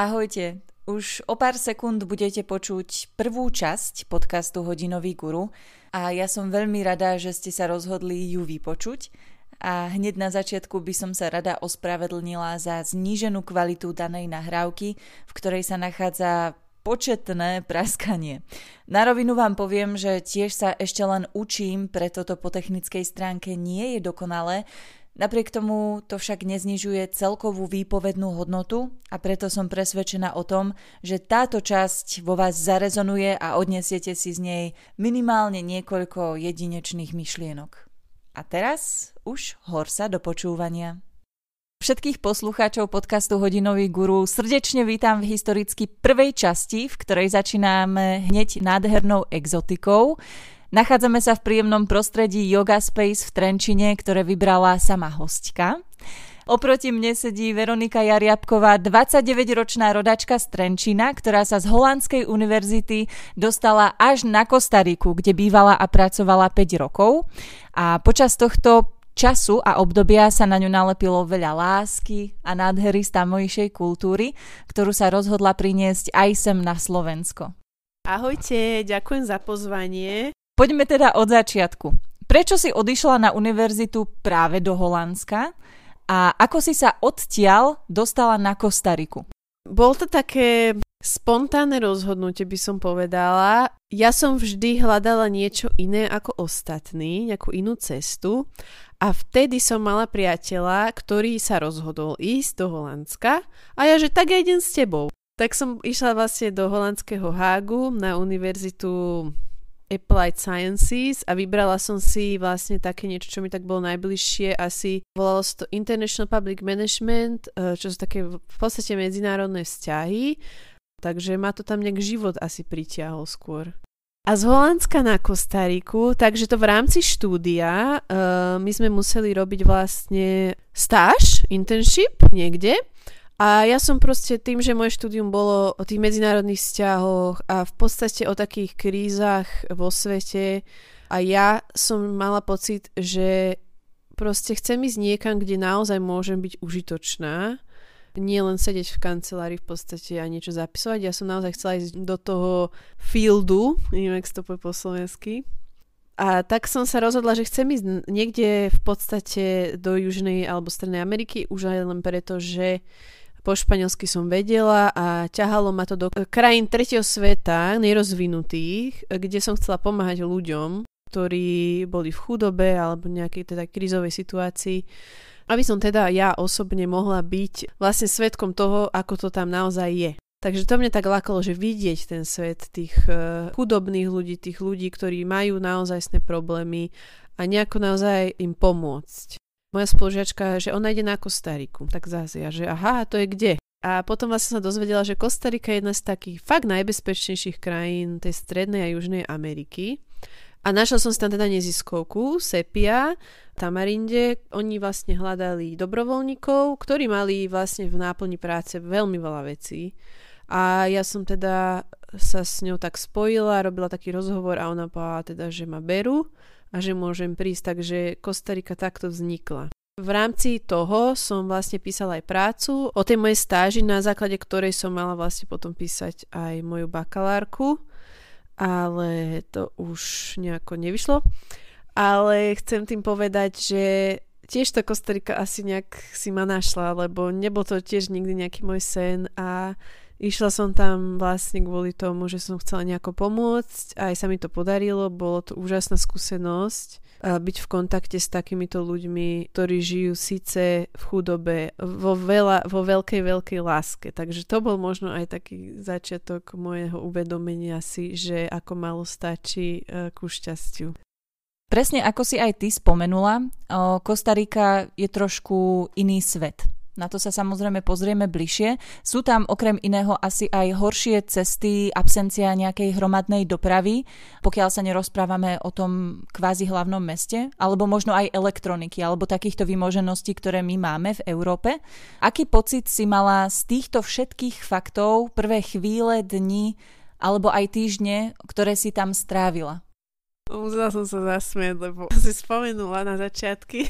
Ahojte. Už o pár sekúnd budete počuť prvú časť podcastu Hodinový guru a ja som veľmi rada, že ste sa rozhodli ju vypočuť a hneď na začiatku by som sa rada ospravedlnila za zníženú kvalitu danej nahrávky, v ktorej sa nachádza početné praskanie. Na rovinu vám poviem, že tiež sa ešte len učím, preto to po technickej stránke nie je dokonalé, Napriek tomu to však neznižuje celkovú výpovednú hodnotu a preto som presvedčená o tom, že táto časť vo vás zarezonuje a odnesiete si z nej minimálne niekoľko jedinečných myšlienok. A teraz už horsa do počúvania. Všetkých poslucháčov podcastu Hodinový guru srdečne vítam v historicky prvej časti, v ktorej začíname hneď nádhernou exotikou. Nachádzame sa v príjemnom prostredí Yoga Space v Trenčine, ktoré vybrala sama hostka. Oproti mne sedí Veronika Jariabková, 29-ročná rodačka z Trenčina, ktorá sa z Holandskej univerzity dostala až na Kostariku, kde bývala a pracovala 5 rokov. A počas tohto času a obdobia sa na ňu nalepilo veľa lásky a nádhery z tamojšej kultúry, ktorú sa rozhodla priniesť aj sem na Slovensko. Ahojte, ďakujem za pozvanie. Poďme teda od začiatku. Prečo si odišla na univerzitu práve do Holandska a ako si sa odtiaľ dostala na Kostariku? Bol to také spontánne rozhodnutie, by som povedala. Ja som vždy hľadala niečo iné ako ostatní, nejakú inú cestu. A vtedy som mala priateľa, ktorý sa rozhodol ísť do Holandska a ja, že tak ja idem s tebou. Tak som išla vlastne do holandského Hágu na univerzitu Applied Sciences a vybrala som si vlastne také niečo, čo mi tak bolo najbližšie. Asi volalo sa to International Public Management, eh, čo sú také v podstate medzinárodné vzťahy. Takže ma to tam nejak život asi pritiahol skôr. A z Holandska na Kostariku, takže to v rámci štúdia uh, my sme museli robiť vlastne stáž, internship niekde a ja som proste tým, že moje štúdium bolo o tých medzinárodných vzťahoch a v podstate o takých krízach vo svete a ja som mala pocit, že proste chcem ísť niekam, kde naozaj môžem byť užitočná. Nie len sedieť v kancelárii v podstate a niečo zapisovať. Ja som naozaj chcela ísť do toho fieldu, neviem, ak to po slovensky. A tak som sa rozhodla, že chcem ísť niekde v podstate do Južnej alebo Strednej Ameriky, už aj len preto, že po španielsky som vedela a ťahalo ma to do krajín tretieho sveta, nerozvinutých, kde som chcela pomáhať ľuďom, ktorí boli v chudobe alebo nejakej teda krízovej situácii aby som teda ja osobne mohla byť vlastne svetkom toho, ako to tam naozaj je. Takže to mne tak lákalo, že vidieť ten svet tých uh, chudobných ľudí, tých ľudí, ktorí majú naozajstné problémy a nejako naozaj im pomôcť moja spolužiačka, že ona ide na Kostariku. Tak zase ja, že aha, to je kde? A potom vlastne sa dozvedela, že Kostarika je jedna z takých fakt najbezpečnejších krajín tej strednej a južnej Ameriky. A našla som si tam teda neziskovku, Sepia, Tamarinde. Oni vlastne hľadali dobrovoľníkov, ktorí mali vlastne v náplni práce veľmi veľa vecí. A ja som teda sa s ňou tak spojila, robila taký rozhovor a ona povedala teda, že ma berú a že môžem prísť, takže Kostarika takto vznikla. V rámci toho som vlastne písala aj prácu o tej mojej stáži, na základe ktorej som mala vlastne potom písať aj moju bakalárku, ale to už nejako nevyšlo. Ale chcem tým povedať, že tiež tá Kostarika asi nejak si ma našla, lebo nebol to tiež nikdy nejaký môj sen a Išla som tam vlastne kvôli tomu, že som chcela nejako pomôcť, aj sa mi to podarilo, bolo to úžasná skúsenosť byť v kontakte s takýmito ľuďmi, ktorí žijú síce v chudobe, vo, veľa, vo veľkej, veľkej láske. Takže to bol možno aj taký začiatok môjho uvedomenia si, že ako malo stačí e, ku šťastiu. Presne ako si aj ty spomenula, Kostarika je trošku iný svet na to sa samozrejme pozrieme bližšie. Sú tam okrem iného asi aj horšie cesty, absencia nejakej hromadnej dopravy, pokiaľ sa nerozprávame o tom kvázi hlavnom meste, alebo možno aj elektroniky, alebo takýchto vymožeností, ktoré my máme v Európe. Aký pocit si mala z týchto všetkých faktov prvé chvíle, dni alebo aj týždne, ktoré si tam strávila? Musela som sa zasmieť, lebo si spomenula na začiatky.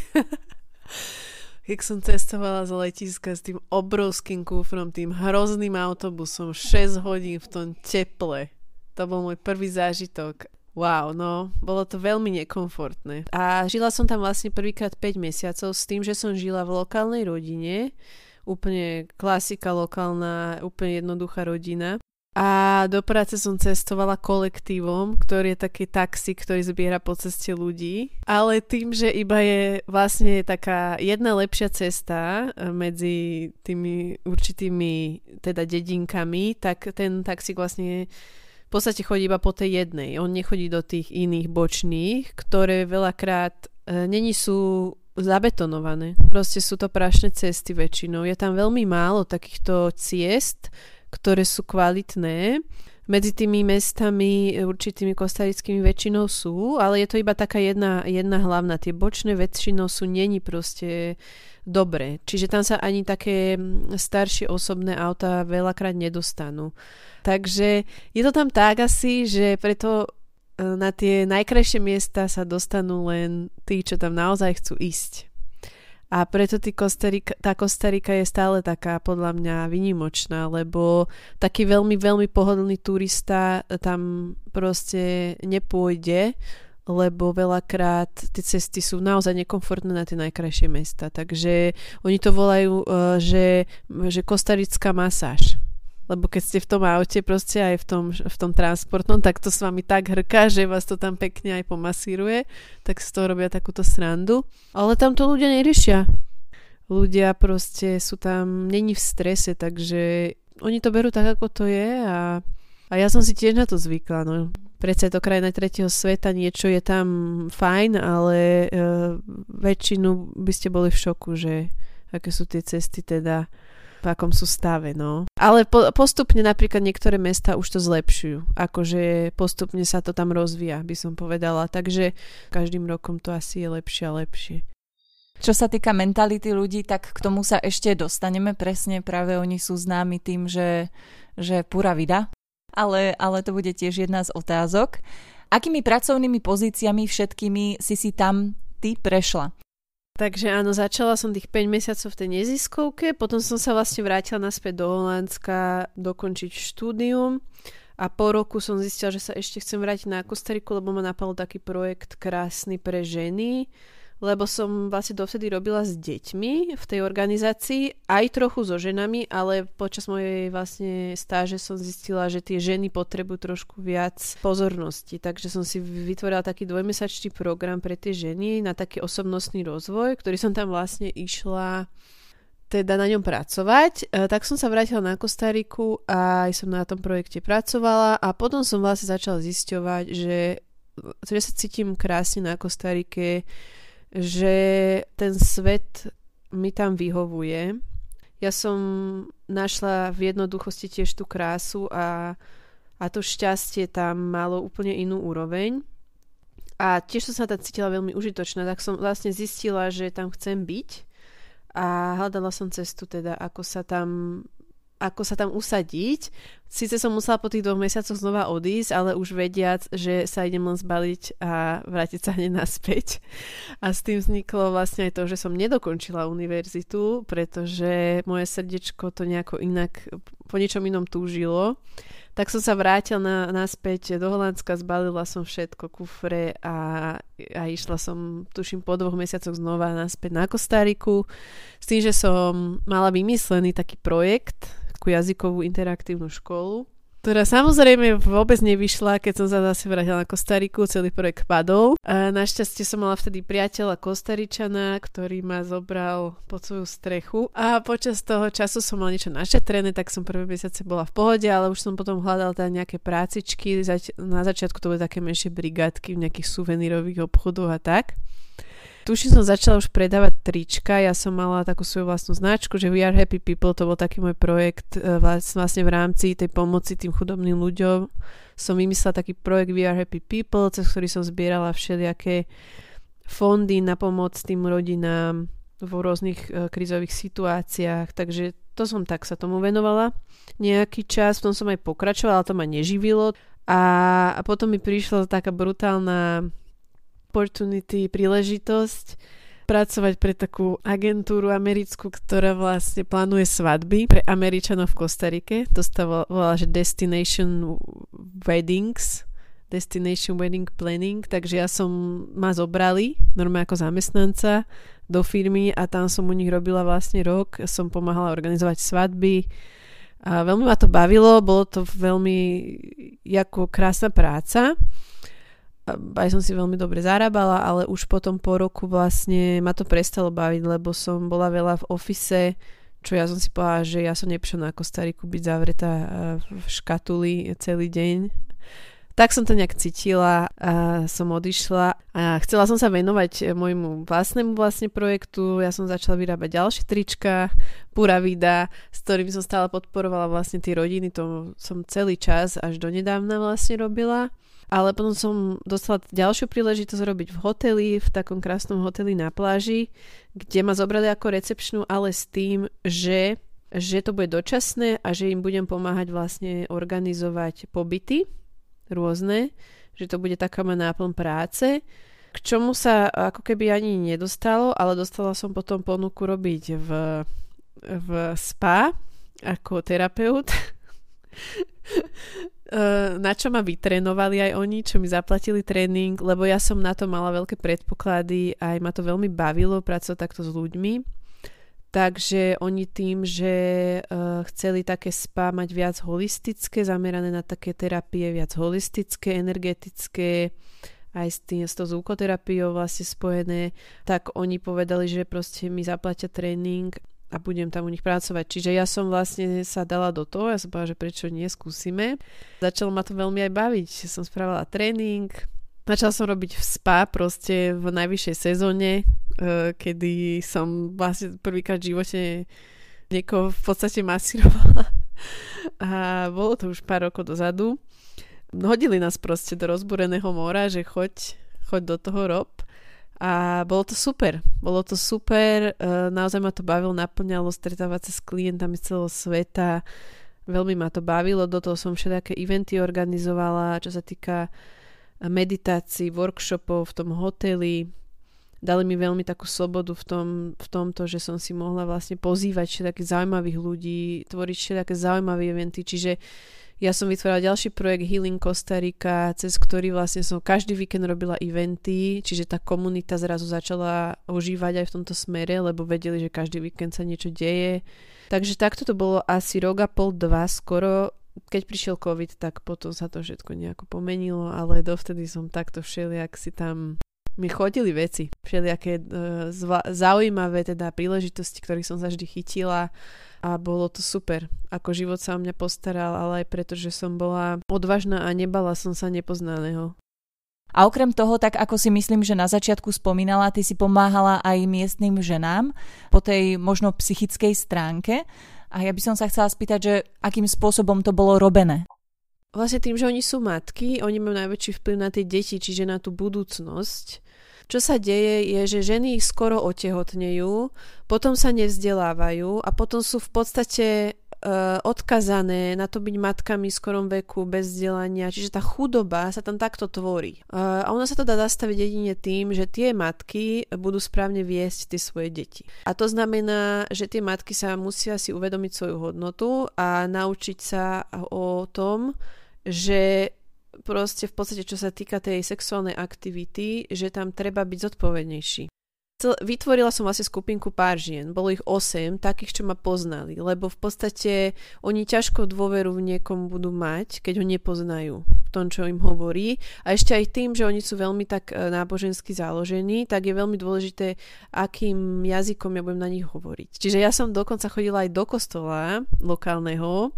Keď som cestovala z letiska s tým obrovským kufrom, tým hrozným autobusom, 6 hodín v tom teple. To bol môj prvý zážitok. Wow, no, bolo to veľmi nekomfortné. A žila som tam vlastne prvýkrát 5 mesiacov s tým, že som žila v lokálnej rodine, úplne klasika lokálna, úplne jednoduchá rodina. A do práce som cestovala kolektívom, ktorý je taký taxi, ktorý zbiera po ceste ľudí. Ale tým, že iba je vlastne taká jedna lepšia cesta e, medzi tými určitými teda dedinkami, tak ten taxík vlastne v podstate chodí iba po tej jednej. On nechodí do tých iných bočných, ktoré veľakrát e, není sú zabetonované. Proste sú to prašné cesty väčšinou. Je tam veľmi málo takýchto ciest, ktoré sú kvalitné. Medzi tými mestami určitými kostarickými väčšinou sú, ale je to iba taká jedna, jedna hlavná. Tie bočné väčšinou sú není proste dobré. Čiže tam sa ani také staršie osobné auta veľakrát nedostanú. Takže je to tam tak asi, že preto e, na tie najkrajšie miesta sa dostanú len tí, čo tam naozaj chcú ísť. A preto Kostarika, tá Kostarika je stále taká podľa mňa vynimočná, lebo taký veľmi, veľmi pohodlný turista tam proste nepôjde, lebo veľakrát tie cesty sú naozaj nekomfortné na tie najkrajšie mesta. Takže oni to volajú, eh, že, že kostarická masáž lebo keď ste v tom aute proste aj v tom, v tom transportnom, tak to s vami tak hrká, že vás to tam pekne aj pomasíruje, tak z toho robia takúto srandu. Ale tam to ľudia neriešia. Ľudia proste sú tam, není v strese, takže oni to berú tak, ako to je a, a ja som si tiež na to zvykla, no. Predsa je to krajina tretieho sveta, niečo je tam fajn, ale e, väčšinu by ste boli v šoku, že aké sú tie cesty teda v akom sú stave, no. Ale po, postupne napríklad niektoré mesta už to zlepšujú. Akože postupne sa to tam rozvíja, by som povedala. Takže každým rokom to asi je lepšie a lepšie. Čo sa týka mentality ľudí, tak k tomu sa ešte dostaneme presne. Práve oni sú známi tým, že, že pura vida. Ale, ale to bude tiež jedna z otázok. Akými pracovnými pozíciami všetkými si si tam ty prešla? Takže áno, začala som tých 5 mesiacov v tej neziskovke, potom som sa vlastne vrátila naspäť do Holandska dokončiť štúdium a po roku som zistila, že sa ešte chcem vrátiť na Kostariku, lebo ma napadol taký projekt krásny pre ženy, lebo som vlastne dovtedy robila s deťmi v tej organizácii, aj trochu so ženami, ale počas mojej vlastne stáže som zistila, že tie ženy potrebujú trošku viac pozornosti, takže som si vytvorila taký dvojmesačný program pre tie ženy na taký osobnostný rozvoj, ktorý som tam vlastne išla teda na ňom pracovať, e, tak som sa vrátila na Kostariku a aj som na tom projekte pracovala a potom som vlastne začala zisťovať, že, že sa cítim krásne na Kostarike, že ten svet mi tam vyhovuje. Ja som našla v jednoduchosti tiež tú krásu a, a to šťastie tam malo úplne inú úroveň. A tiež som sa tam cítila veľmi užitočná, tak som vlastne zistila, že tam chcem byť a hľadala som cestu teda, ako sa tam ako sa tam usadiť. Sice som musela po tých dvoch mesiacoch znova odísť, ale už vediac, že sa idem len zbaliť a vrátiť sa hneď naspäť. A s tým vzniklo vlastne aj to, že som nedokončila univerzitu, pretože moje srdiečko to nejako inak, po niečom inom túžilo. Tak som sa vrátila na, naspäť do Holandska, zbalila som všetko, kufre a, a išla som, tuším, po dvoch mesiacoch znova naspäť na Kostariku s tým, že som mala vymyslený taký projekt, takú jazykovú interaktívnu školu, ktorá samozrejme vôbec nevyšla, keď som sa zase vrátila na Kostariku, celý projekt padol. A našťastie som mala vtedy priateľa Kostaričana, ktorý ma zobral pod svoju strechu a počas toho času som mala niečo našetrené, tak som prvé mesiace bola v pohode, ale už som potom hľadala teda nejaké prácičky, na začiatku to boli také menšie brigádky v nejakých suvenírových obchodoch a tak. Tuším som začala už predávať trička, ja som mala takú svoju vlastnú značku, že We Are Happy People, to bol taký môj projekt e, vlastne v rámci tej pomoci tým chudobným ľuďom. Som vymyslela taký projekt We Are Happy People, cez ktorý som zbierala všelijaké fondy na pomoc tým rodinám vo rôznych uh, krizových situáciách, takže to som tak sa tomu venovala nejaký čas, potom som aj pokračovala, to ma neživilo a potom mi prišla taká brutálna opportunity, príležitosť pracovať pre takú agentúru americkú, ktorá vlastne plánuje svadby pre Američanov v Kostarike. To sa volá, že Destination Weddings. Destination Wedding Planning, takže ja som ma zobrali normálne ako zamestnanca do firmy a tam som u nich robila vlastne rok. Som pomáhala organizovať svadby, a veľmi ma to bavilo, bolo to veľmi ako krásna práca. Aj som si veľmi dobre zarábala, ale už potom po roku vlastne ma to prestalo baviť, lebo som bola veľa v ofise, čo ja som si povedala, že ja som nepšená ako starý byť zavretá v škatuli celý deň tak som to nejak cítila a som odišla a chcela som sa venovať môjmu vlastnému vlastne projektu. Ja som začala vyrábať ďalšie trička, Pura Vida, s ktorými som stále podporovala vlastne tie rodiny. To som celý čas až do nedávna vlastne robila. Ale potom som dostala ďalšiu príležitosť robiť v hoteli, v takom krásnom hoteli na pláži, kde ma zobrali ako recepčnú, ale s tým, že že to bude dočasné a že im budem pomáhať vlastne organizovať pobyty rôzne, že to bude taká ma náplň práce, k čomu sa ako keby ani nedostalo, ale dostala som potom ponuku robiť v, v spa ako terapeut. na čo ma vytrénovali aj oni, čo mi zaplatili tréning, lebo ja som na to mala veľké predpoklady aj ma to veľmi bavilo pracovať takto s ľuďmi. Takže oni tým, že uh, chceli také spa mať viac holistické, zamerané na také terapie viac holistické, energetické, aj s, tým, s tou zúkoterapiou vlastne spojené, tak oni povedali, že proste mi zaplatia tréning a budem tam u nich pracovať. Čiže ja som vlastne sa dala do toho, ja som povedala, že prečo nie, skúsime. Začalo ma to veľmi aj baviť. Som spravila tréning, Začala som robiť v spa proste v najvyššej sezóne, uh, kedy som vlastne prvýkrát v živote niekoho v podstate masírovala. A bolo to už pár rokov dozadu. Hodili nás proste do rozbúreného mora, že choď, choď do toho rob. A bolo to super. Bolo to super. Uh, naozaj ma to bavilo, naplňalo stretávať sa s klientami z celého sveta. Veľmi ma to bavilo. Do toho som všetké eventy organizovala, čo sa týka meditácií, workshopov v tom hoteli. Dali mi veľmi takú slobodu v, tom, v tomto, že som si mohla vlastne pozývať všetkých zaujímavých ľudí, tvoriť všetké zaujímavé eventy, čiže ja som vytvorila ďalší projekt Healing Costa Rica, cez ktorý vlastne som každý víkend robila eventy, čiže tá komunita zrazu začala užívať aj v tomto smere, lebo vedeli, že každý víkend sa niečo deje. Takže takto to bolo asi rok a pol, dva skoro keď prišiel COVID, tak potom sa to všetko nejako pomenilo, ale dovtedy som takto všelijak si tam mi chodili veci, všelijaké uh, zva- zaujímavé teda príležitosti, ktorých som sa vždy chytila a bolo to super. Ako život sa o mňa postaral, ale aj preto, že som bola odvážna a nebala som sa nepoznaného. A okrem toho, tak ako si myslím, že na začiatku spomínala, ty si pomáhala aj miestnym ženám po tej možno psychickej stránke. A ja by som sa chcela spýtať, že akým spôsobom to bolo robené? Vlastne tým, že oni sú matky, oni majú najväčší vplyv na tie deti, čiže na tú budúcnosť. Čo sa deje je, že ženy skoro otehotnejú, potom sa nevzdelávajú a potom sú v podstate uh, odkazané na to byť matkami v skorom veku, bez vzdelania, čiže tá chudoba sa tam takto tvorí. Uh, a ona sa to dá zastaviť jedine tým, že tie matky budú správne viesť tie svoje deti. A to znamená, že tie matky sa musia si uvedomiť svoju hodnotu a naučiť sa o tom, že proste v podstate, čo sa týka tej sexuálnej aktivity, že tam treba byť zodpovednejší vytvorila som vlastne skupinku pár žien. Bolo ich 8, takých, čo ma poznali. Lebo v podstate oni ťažko dôveru v niekom budú mať, keď ho nepoznajú v tom, čo im hovorí. A ešte aj tým, že oni sú veľmi tak e, nábožensky založení, tak je veľmi dôležité, akým jazykom ja budem na nich hovoriť. Čiže ja som dokonca chodila aj do kostola lokálneho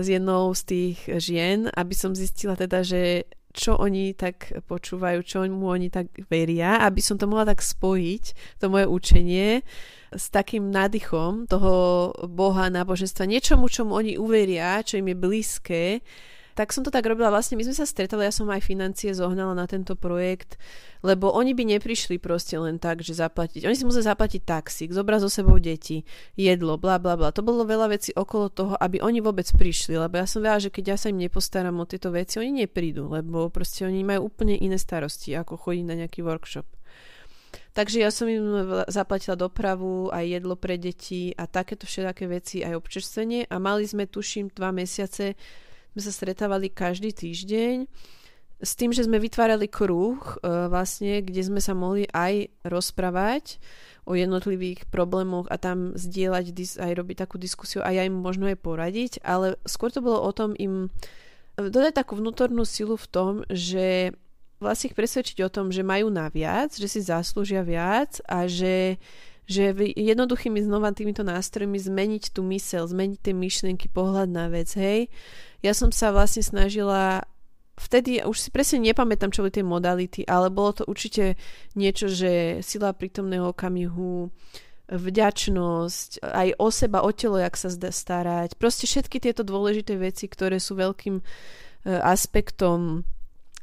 s jednou z tých žien, aby som zistila teda, že čo oni tak počúvajú, čo mu oni tak veria, aby som to mohla tak spojiť, to moje učenie, s takým nádychom toho Boha, náboženstva, niečomu, čomu oni uveria, čo im je blízke, tak som to tak robila. Vlastne my sme sa stretali, ja som aj financie zohnala na tento projekt, lebo oni by neprišli proste len tak, že zaplatiť. Oni si museli zaplatiť taxík, zobrať so sebou deti, jedlo, bla bla bla. To bolo veľa vecí okolo toho, aby oni vôbec prišli, lebo ja som vedela, že keď ja sa im nepostaram o tieto veci, oni neprídu, lebo proste oni majú úplne iné starosti, ako chodiť na nejaký workshop. Takže ja som im zaplatila dopravu, aj jedlo pre deti a takéto všetké veci, aj občerstvenie a mali sme, tuším, dva mesiace, sme sa stretávali každý týždeň s tým, že sme vytvárali kruh, e, vlastne, kde sme sa mohli aj rozprávať o jednotlivých problémoch a tam zdieľať, aj robiť takú diskusiu a ja im možno aj poradiť, ale skôr to bolo o tom im dodať takú vnútornú silu v tom, že vlastne ich presvedčiť o tom, že majú naviac, že si zaslúžia viac a že, že jednoduchými znova týmito nástrojmi zmeniť tú mysel, zmeniť tie myšlienky, pohľad na vec, hej. Ja som sa vlastne snažila vtedy už si presne nepamätám, čo boli tie modality, ale bolo to určite niečo, že sila prítomného okamihu, vďačnosť, aj o seba, o telo, jak sa zdá starať. Proste všetky tieto dôležité veci, ktoré sú veľkým e, aspektom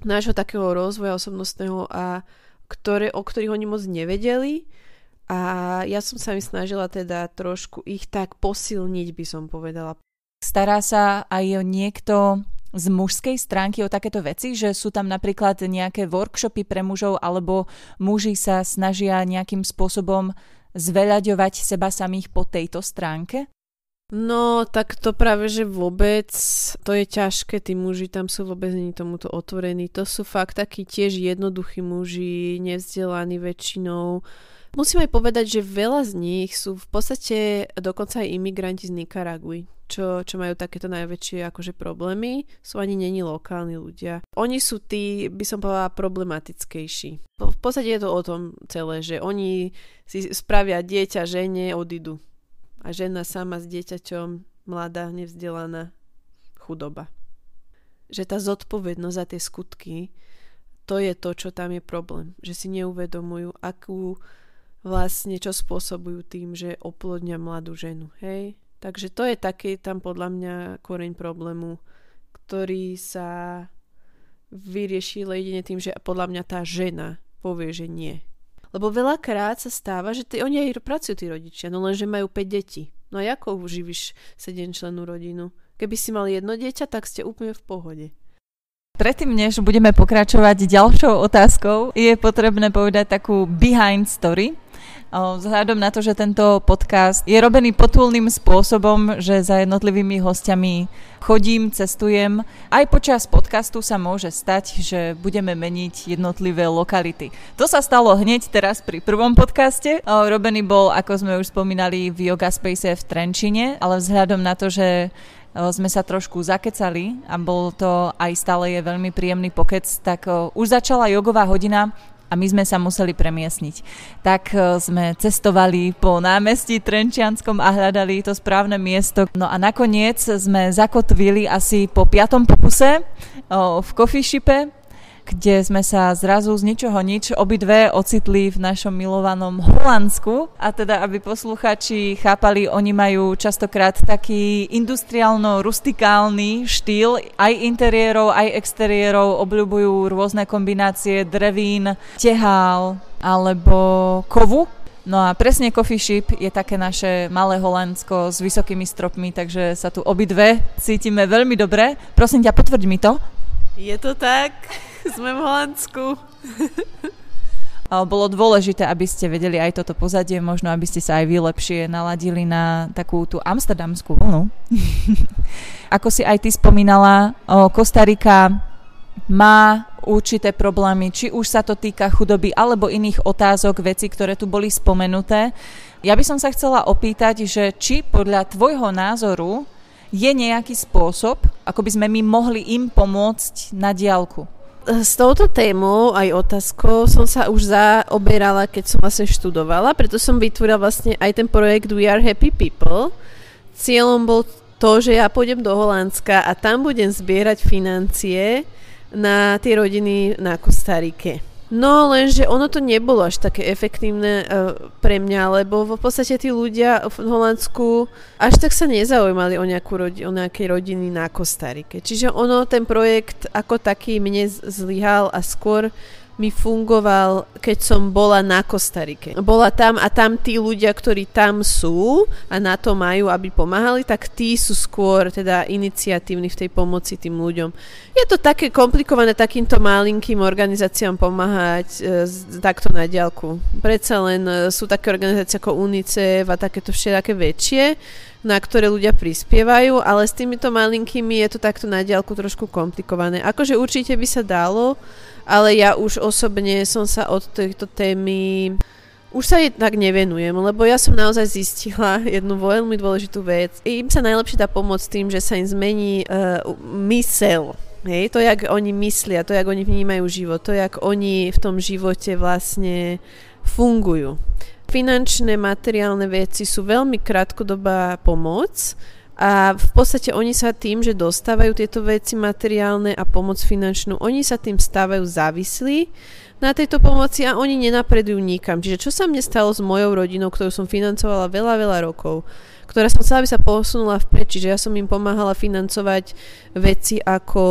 nášho takého rozvoja osobnostného a ktoré, o ktorých oni moc nevedeli. A ja som sa mi snažila teda trošku ich tak posilniť, by som povedala. Stará sa aj niekto z mužskej stránky o takéto veci, že sú tam napríklad nejaké workshopy pre mužov alebo muži sa snažia nejakým spôsobom zveľaďovať seba samých po tejto stránke? No, tak to práve, že vôbec, to je ťažké, tí muži tam sú vôbec není tomuto otvorení. To sú fakt takí tiež jednoduchí muži, nevzdelaní väčšinou. Musím aj povedať, že veľa z nich sú v podstate dokonca aj imigranti z Nikaraguj, čo, čo majú takéto najväčšie akože problémy, sú ani není lokálni ľudia. Oni sú tí, by som povedala, problematickejší. V podstate je to o tom celé, že oni si spravia dieťa, žene, odídu a žena sama s dieťaťom, mladá, nevzdelaná, chudoba. Že tá zodpovednosť za tie skutky, to je to, čo tam je problém. Že si neuvedomujú, akú vlastne, čo spôsobujú tým, že oplodňa mladú ženu. Hej? Takže to je taký tam podľa mňa koreň problému, ktorý sa vyrieši jedine tým, že podľa mňa tá žena povie, že nie. Lebo veľakrát sa stáva, že tí, oni aj pracujú tí rodičia, no lenže majú 5 detí. No a ako uživíš 7 členú rodinu? Keby si mal jedno dieťa, tak ste úplne v pohode. Predtým, než budeme pokračovať ďalšou otázkou, je potrebné povedať takú behind story. Vzhľadom na to, že tento podcast je robený potulným spôsobom, že za jednotlivými hostiami chodím, cestujem. Aj počas podcastu sa môže stať, že budeme meniť jednotlivé lokality. To sa stalo hneď teraz pri prvom podcaste. Robený bol, ako sme už spomínali, v Yoga Space v Trenčine, ale vzhľadom na to, že sme sa trošku zakecali a bol to aj stále je veľmi príjemný pokec, tak už začala jogová hodina a my sme sa museli premiesniť. Tak e, sme cestovali po námestí Trenčianskom a hľadali to správne miesto. No a nakoniec sme zakotvili asi po piatom pokuse v coffee shipe kde sme sa zrazu z ničoho nič obidve ocitli v našom milovanom Holandsku. A teda, aby posluchači chápali, oni majú častokrát taký industriálno-rustikálny štýl, aj interiérov, aj exteriérov, obľúbujú rôzne kombinácie drevín, tehál alebo kovu. No a presne Coffee Ship je také naše malé Holandsko s vysokými stropmi, takže sa tu obidve cítime veľmi dobre. Prosím ťa, potvrď mi to. Je to tak. Sme v Holandsku. bolo dôležité, aby ste vedeli aj toto pozadie, možno aby ste sa aj vy lepšie naladili na takú tú amsterdamskú vlnu. Ako si aj ty spomínala, Kostarika má určité problémy, či už sa to týka chudoby alebo iných otázok, veci, ktoré tu boli spomenuté. Ja by som sa chcela opýtať, že či podľa tvojho názoru je nejaký spôsob, ako by sme my mohli im pomôcť na diálku? S touto témou aj otázkou som sa už zaoberala, keď som vlastne študovala, preto som vytvorila vlastne aj ten projekt We Are Happy People. Cieľom bol to, že ja pôjdem do Holandska a tam budem zbierať financie na tie rodiny na Kostarike. No lenže ono to nebolo až také efektívne uh, pre mňa, lebo v podstate tí ľudia v Holandsku až tak sa nezaujímali o, nejakú rodi- o nejakej rodiny na Kostarike. Čiže ono, ten projekt ako taký mne zlyhal a skôr mi fungoval, keď som bola na Kostarike. Bola tam a tam tí ľudia, ktorí tam sú a na to majú, aby pomáhali, tak tí sú skôr teda iniciatívni v tej pomoci tým ľuďom. Je to také komplikované takýmto malinkým organizáciám pomáhať e, takto na diálku. Predsa len e, sú také organizácie ako UNICEF a takéto všetké väčšie, na ktoré ľudia prispievajú, ale s týmito malinkými je to takto na diálku trošku komplikované. Akože určite by sa dalo, ale ja už osobne som sa od tejto témy už sa jej tak nevenujem, lebo ja som naozaj zistila jednu veľmi dôležitú vec. Im sa najlepšie dá pomôcť tým, že sa im zmení uh, mysel. Hej, to, jak oni myslia, to, jak oni vnímajú život, to, jak oni v tom živote vlastne fungujú. Finančné, materiálne veci sú veľmi krátkodobá pomoc a v podstate oni sa tým, že dostávajú tieto veci materiálne a pomoc finančnú, oni sa tým stávajú závislí na tejto pomoci a oni nenapredujú nikam. Čiže čo sa mne stalo s mojou rodinou, ktorú som financovala veľa, veľa rokov? Ktorá som chcela, aby sa posunula vpred, čiže ja som im pomáhala financovať veci ako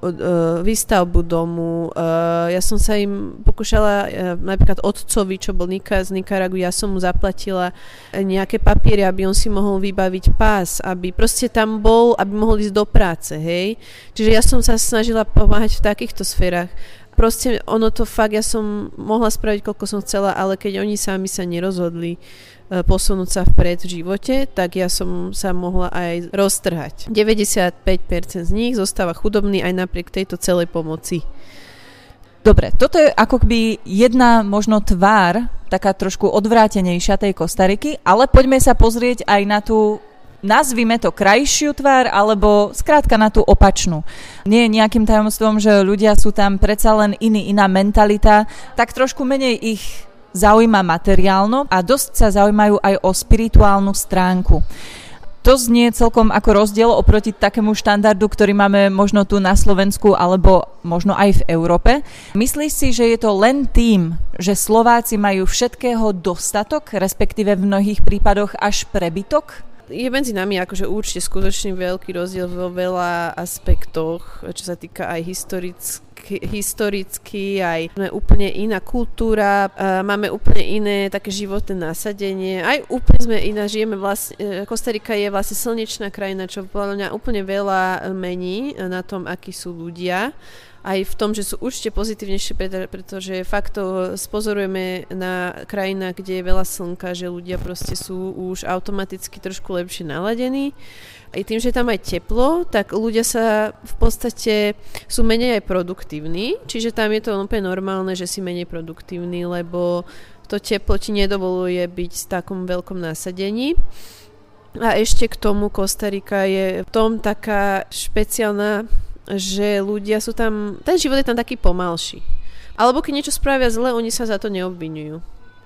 uh, výstavbu domu, uh, ja som sa im pokúšala uh, napríklad otcovi, čo bol Nika z Nikaragu, ja som mu zaplatila nejaké papiery, aby on si mohol vybaviť pás, aby proste tam bol, aby mohol ísť do práce, hej. Čiže ja som sa snažila pomáhať v takýchto sférach proste ono to fakt, ja som mohla spraviť, koľko som chcela, ale keď oni sami sa nerozhodli E, posunúť sa vpred v živote, tak ja som sa mohla aj roztrhať. 95% z nich zostáva chudobný aj napriek tejto celej pomoci. Dobre, toto je ako by jedna možno tvár, taká trošku odvrátenejšia tej Kostariky, ale poďme sa pozrieť aj na tú nazvime to krajšiu tvár, alebo skrátka na tú opačnú. Nie je nejakým tajomstvom, že ľudia sú tam predsa len iný, iná mentalita, tak trošku menej ich zaujíma materiálno a dosť sa zaujímajú aj o spirituálnu stránku. To znie celkom ako rozdiel oproti takému štandardu, ktorý máme možno tu na Slovensku alebo možno aj v Európe. Myslíš si, že je to len tým, že Slováci majú všetkého dostatok, respektíve v mnohých prípadoch až prebytok? Je medzi nami akože určite skutočne veľký rozdiel vo veľa aspektoch, čo sa týka aj historicky, historicky aj máme úplne iná kultúra, máme úplne iné také životné nasadenie, aj úplne sme iná, žijeme vlastne, e, Kostarika je vlastne slnečná krajina, čo podľa mňa úplne veľa mení na tom, akí sú ľudia aj v tom, že sú určite pozitívnejšie, pretože fakt to spozorujeme na krajinách, kde je veľa slnka, že ľudia proste sú už automaticky trošku lepšie naladení. Aj tým, že tam aj teplo, tak ľudia sa v podstate sú menej aj produktívni, čiže tam je to úplne normálne, že si menej produktívny, lebo to teplo ti nedovoluje byť v takom veľkom nasadení. A ešte k tomu Kostarika je v tom taká špeciálna že ľudia sú tam, ten život je tam taký pomalší. Alebo keď niečo spravia zle, oni sa za to neobvinujú.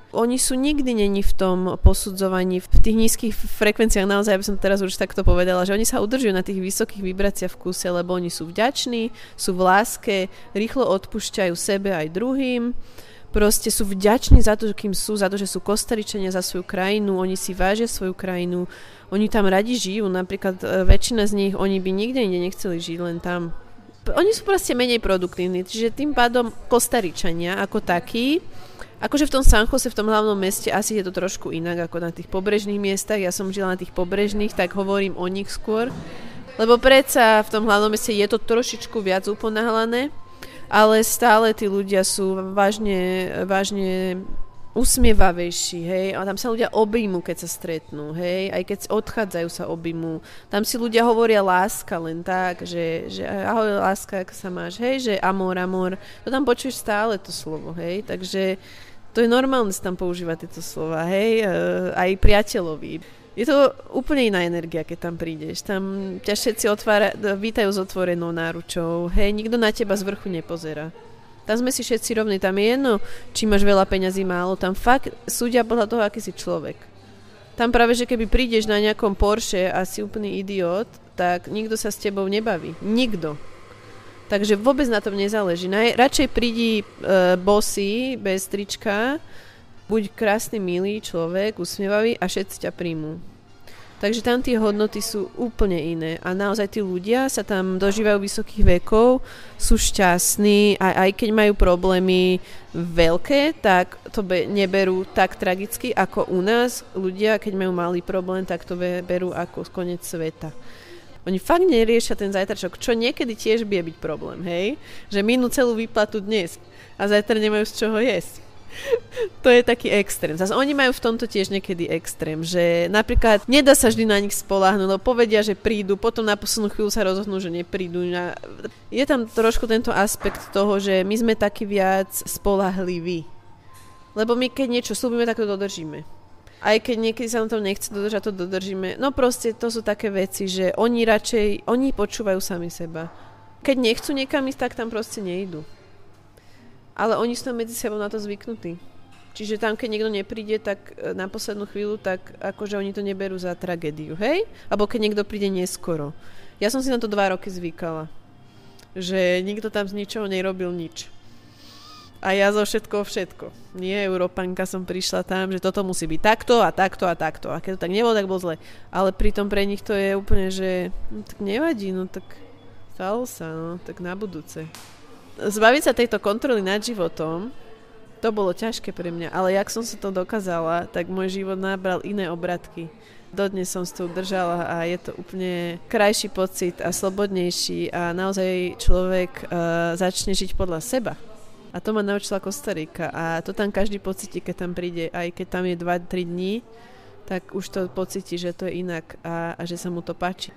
Oni sú nikdy není v tom posudzovaní, v tých nízkych frekvenciách, naozaj by som teraz už takto povedala, že oni sa udržujú na tých vysokých vibráciách v kuse, lebo oni sú vďační, sú v láske, rýchlo odpúšťajú sebe aj druhým proste sú vďační za to, kým sú, za to, že sú kostaričania za svoju krajinu, oni si vážia svoju krajinu, oni tam radi žijú, napríklad e, väčšina z nich, oni by nikde inde nechceli žiť, len tam. Oni sú proste menej produktívni, čiže tým pádom kostaričania ako takí, akože v tom San v tom hlavnom meste, asi je to trošku inak ako na tých pobrežných miestach. Ja som žila na tých pobrežných, tak hovorím o nich skôr. Lebo predsa v tom hlavnom meste je to trošičku viac uponáhlané ale stále tí ľudia sú vážne, vážne usmievavejší, hej, a tam sa ľudia objímu, keď sa stretnú, hej, aj keď odchádzajú sa objímu. Tam si ľudia hovoria láska len tak, že, že ahoj láska, ako sa máš, hej, že amor, amor, to tam počuješ stále to slovo, hej, takže to je normálne si tam používať tieto slova, hej, e, aj priateľovi. Je to úplne iná energia, keď tam prídeš. Tam ťa všetci otvára, vítajú s otvorenou náručou. Hej, nikto na teba z vrchu nepozerá. Tam sme si všetci rovní. Tam je jedno, či máš veľa peňazí, málo. Tam fakt súdia podľa toho, aký si človek. Tam práve, že keby prídeš na nejakom Porsche a si úplný idiot, tak nikto sa s tebou nebaví. Nikto. Takže vôbec na tom nezáleží. Radšej prídi e, bosy, bez trička, buď krásny, milý človek, usmievavý a všetci ťa príjmú. Takže tam tie hodnoty sú úplne iné a naozaj tí ľudia sa tam dožívajú vysokých vekov, sú šťastní a aj keď majú problémy veľké, tak to be, neberú tak tragicky ako u nás. Ľudia, keď majú malý problém, tak to be, berú ako koniec sveta. Oni fakt neriešia ten zajtračok, čo niekedy tiež vie byť problém, hej? Že minú celú výplatu dnes a zajtra nemajú z čoho jesť. to je taký extrém. Zase oni majú v tomto tiež niekedy extrém, že napríklad nedá sa vždy na nich spolahnúť, lebo povedia, že prídu, potom na poslednú chvíľu sa rozhodnú, že neprídu. Je tam trošku tento aspekt toho, že my sme takí viac spolahliví. Lebo my keď niečo slúbime, tak to dodržíme. Aj keď niekedy sa na to nechce dodržať, to dodržíme. No proste to sú také veci, že oni radšej, oni počúvajú sami seba. Keď nechcú niekam ísť, tak tam proste nejdu ale oni sú medzi sebou na to zvyknutí. Čiže tam, keď niekto nepríde, tak e, na poslednú chvíľu, tak akože oni to neberú za tragédiu, hej? Alebo keď niekto príde neskoro. Ja som si na to dva roky zvykala. Že nikto tam z ničoho nerobil nič. A ja zo všetko všetko. Nie, Európanka som prišla tam, že toto musí byť takto a takto a takto. A keď to tak nebolo, tak bolo zle. Ale pritom pre nich to je úplne, že no, tak nevadí, no tak stalo sa, no tak na budúce zbaviť sa tejto kontroly nad životom, to bolo ťažké pre mňa, ale jak som sa to dokázala, tak môj život nabral iné obratky. Dodnes som s to udržala a je to úplne krajší pocit a slobodnejší a naozaj človek uh, začne žiť podľa seba. A to ma naučila Kostarika a to tam každý pocíti, keď tam príde, aj keď tam je 2-3 dní, tak už to pocíti, že to je inak a, a že sa mu to páči.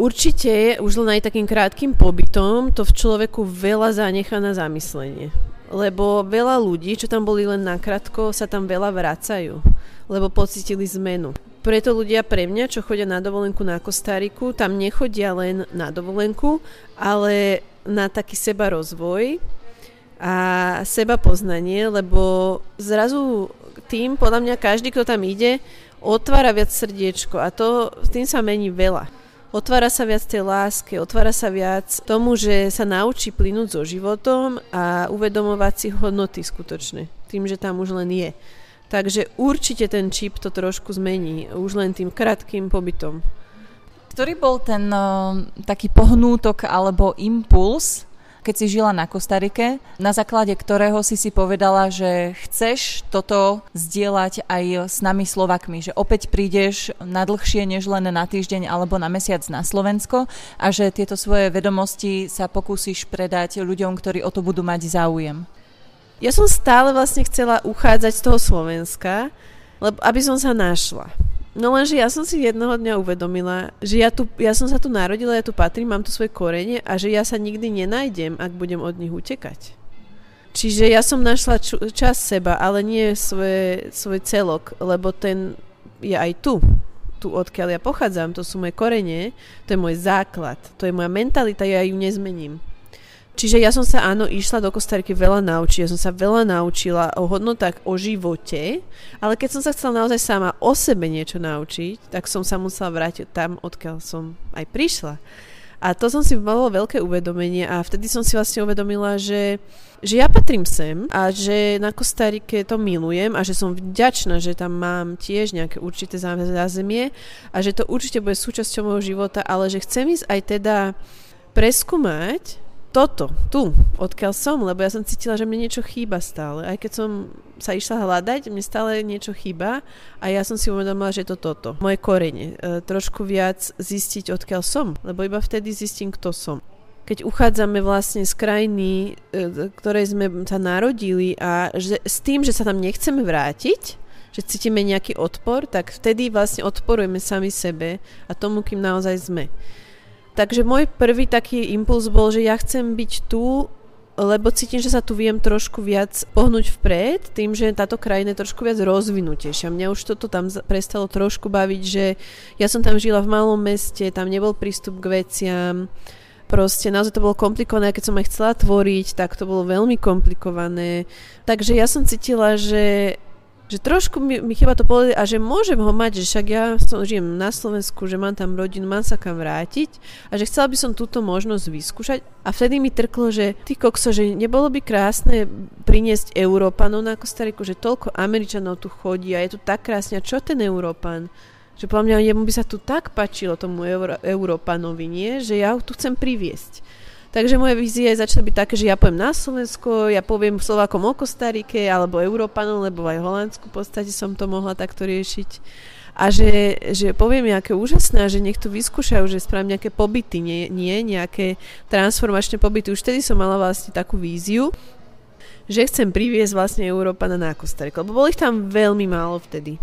Určite už len aj takým krátkým pobytom to v človeku veľa zanecha na zamyslenie. Lebo veľa ľudí, čo tam boli len nakrátko, sa tam veľa vracajú, lebo pocitili zmenu. Preto ľudia pre mňa, čo chodia na dovolenku na Kostariku, tam nechodia len na dovolenku, ale na taký seba rozvoj a seba poznanie, lebo zrazu tým, podľa mňa každý, kto tam ide, otvára viac srdiečko a to, tým sa mení veľa. Otvára sa viac tej láske, otvára sa viac tomu, že sa naučí plynúť so životom a uvedomovať si hodnoty skutočne. Tým, že tam už len je. Takže určite ten čip to trošku zmení, už len tým krátkým pobytom. Ktorý bol ten uh, taký pohnútok alebo impuls, keď si žila na Kostarike, na základe ktorého si si povedala, že chceš toto zdieľať aj s nami Slovakmi, že opäť prídeš na dlhšie než len na týždeň alebo na mesiac na Slovensko a že tieto svoje vedomosti sa pokúsiš predať ľuďom, ktorí o to budú mať záujem. Ja som stále vlastne chcela uchádzať z toho Slovenska, lebo aby som sa našla. No lenže ja som si jednoho dňa uvedomila, že ja, tu, ja som sa tu narodila, ja tu patrím, mám tu svoje korene a že ja sa nikdy nenájdem, ak budem od nich utekať. Čiže ja som našla ču, čas seba, ale nie svoje, svoj celok, lebo ten je aj tu. Tu, odkiaľ ja pochádzam, to sú moje korene, to je môj základ, to je moja mentalita, ja ju nezmením. Čiže ja som sa áno išla do Kostariky veľa naučiť, ja som sa veľa naučila o hodnotách o živote, ale keď som sa chcela naozaj sama o sebe niečo naučiť, tak som sa musela vrátiť tam, odkiaľ som aj prišla. A to som si malo veľké uvedomenie a vtedy som si vlastne uvedomila, že, že ja patrím sem a že na Kostarike to milujem a že som vďačná, že tam mám tiež nejaké určité zázemie a že to určite bude súčasťou môjho života, ale že chcem ísť aj teda preskúmať, toto, tu, odkiaľ som, lebo ja som cítila, že mne niečo chýba stále. Aj keď som sa išla hľadať, mne stále niečo chýba a ja som si uvedomila, že je to toto. Moje korene. E, trošku viac zistiť, odkiaľ som, lebo iba vtedy zistím, kto som. Keď uchádzame vlastne z krajiny, e, ktorej sme sa narodili a že, s tým, že sa tam nechceme vrátiť, že cítime nejaký odpor, tak vtedy vlastne odporujeme sami sebe a tomu, kým naozaj sme. Takže môj prvý taký impuls bol, že ja chcem byť tu, lebo cítim, že sa tu viem trošku viac pohnúť vpred, tým, že táto krajina je trošku viac rozvinutejšia. Mňa už toto tam prestalo trošku baviť, že ja som tam žila v malom meste, tam nebol prístup k veciam, proste naozaj to bolo komplikované, keď som aj chcela tvoriť, tak to bolo veľmi komplikované. Takže ja som cítila, že že trošku mi, mi chyba to povedať a že môžem ho mať, že však ja som, žijem na Slovensku, že mám tam rodinu, mám sa kam vrátiť a že chcela by som túto možnosť vyskúšať a vtedy mi trklo, že ty kokso, že nebolo by krásne priniesť Európanov na Kostariku, že toľko Američanov tu chodí a je tu tak krásne a čo ten Európan? Že podľa mňa jemu by sa tu tak páčilo tomu Euró- Európanovi, nie? Že ja ho tu chcem priviesť. Takže moje vízie začali byť také, že ja poviem na Slovensko, ja poviem Slovákom o Kostarike alebo Európanom, lebo aj Holandsku v podstate som to mohla takto riešiť. A že, že poviem nejaké úžasné, že nech to vyskúšajú, že spravím nejaké pobyty, nie, nie nejaké transformačné pobyty. Už vtedy som mala vlastne takú víziu, že chcem priviesť vlastne Európana na Kostariku, lebo boli ich tam veľmi málo vtedy.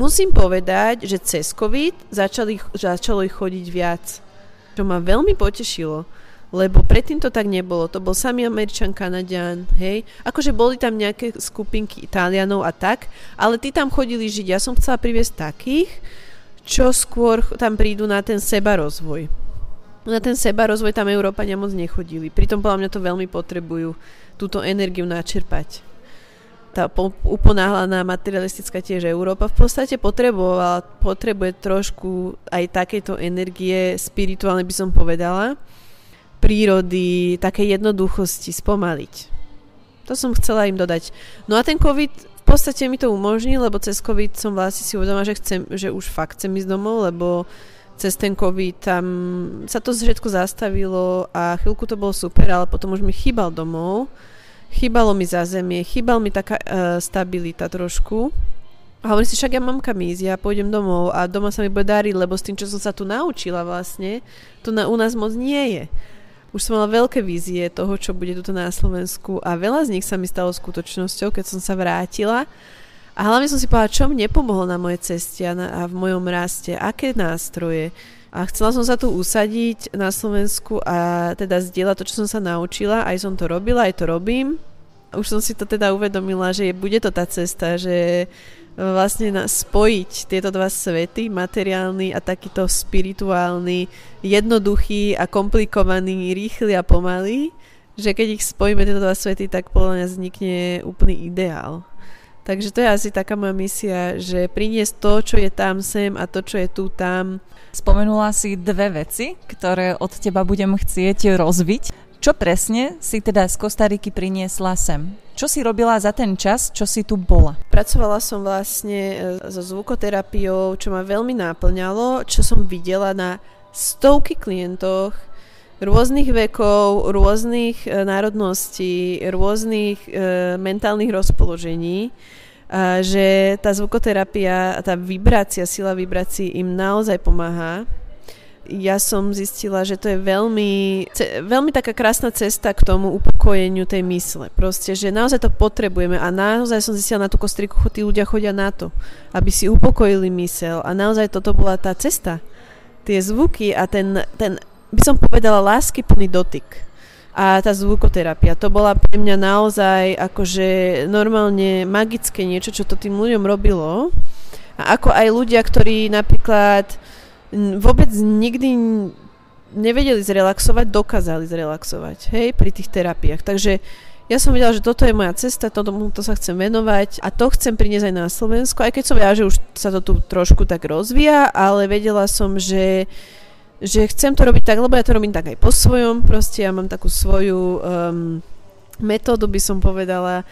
Musím povedať, že cez COVID začali, začalo ich chodiť viac, čo ma veľmi potešilo lebo predtým to tak nebolo. To bol samý Američan, Kanadian, hej. Akože boli tam nejaké skupinky Italianov a tak, ale tí tam chodili žiť. Ja som chcela priviesť takých, čo skôr tam prídu na ten seba rozvoj. Na ten seba rozvoj tam Európania moc nechodili. Pritom podľa mňa to veľmi potrebujú túto energiu načerpať. Tá uponáhlaná materialistická tiež Európa v podstate potrebovala, potrebuje trošku aj takejto energie spirituálne by som povedala prírody, také jednoduchosti spomaliť. To som chcela im dodať. No a ten COVID v podstate mi to umožní, lebo cez COVID som vlastne si uvedomila, že, chcem, že už fakt chcem ísť domov, lebo cez ten COVID tam sa to všetko zastavilo a chvíľku to bolo super, ale potom už mi chýbal domov. Chýbalo mi zázemie, chýbal mi taká uh, stabilita trošku. A hovorím si, však ja mám kam ísť, ja pôjdem domov a doma sa mi bude dariť, lebo s tým, čo som sa tu naučila vlastne, to na, u nás moc nie je už som mala veľké vízie toho, čo bude tu na Slovensku a veľa z nich sa mi stalo skutočnosťou, keď som sa vrátila. A hlavne som si povedala, čo mi nepomohlo na mojej ceste a, na, a v mojom raste, aké nástroje. A chcela som sa tu usadiť na Slovensku a teda zdieľať to, čo som sa naučila. Aj som to robila, aj to robím. Už som si to teda uvedomila, že bude to tá cesta, že vlastne spojiť tieto dva svety, materiálny a takýto spirituálny, jednoduchý a komplikovaný, rýchly a pomalý, že keď ich spojíme tieto dva svety, tak podľa mňa vznikne úplný ideál. Takže to je asi taká moja misia, že priniesť to, čo je tam sem a to, čo je tu tam. Spomenula si dve veci, ktoré od teba budem chcieť rozviť. Čo presne si teda z Kostariky priniesla sem? Čo si robila za ten čas, čo si tu bola? Pracovala som vlastne e, so zvukoterapiou, čo ma veľmi náplňalo, čo som videla na stovky klientoch, rôznych vekov, rôznych e, národností, rôznych e, mentálnych rozpoložení, a že tá zvukoterapia, tá vibrácia, sila vibrácií im naozaj pomáha ja som zistila, že to je veľmi, veľmi taká krásna cesta k tomu upokojeniu tej mysle. Proste, že naozaj to potrebujeme a naozaj som zistila na tú kostriku, tí ľudia chodia na to, aby si upokojili mysel a naozaj toto bola tá cesta. Tie zvuky a ten, ten by som povedala, láskyplný dotyk a tá zvukoterapia. To bola pre mňa naozaj akože normálne magické niečo, čo to tým ľuďom robilo. A ako aj ľudia, ktorí napríklad vôbec nikdy nevedeli zrelaxovať, dokázali zrelaxovať, hej, pri tých terapiách. Takže ja som vedela, že toto je moja cesta, to, to sa chcem venovať a to chcem priniesť aj na Slovensku, aj keď som vedela, že už sa to tu trošku tak rozvíja, ale vedela som, že že chcem to robiť tak, lebo ja to robím tak aj po svojom, proste ja mám takú svoju um, metódu, by som povedala,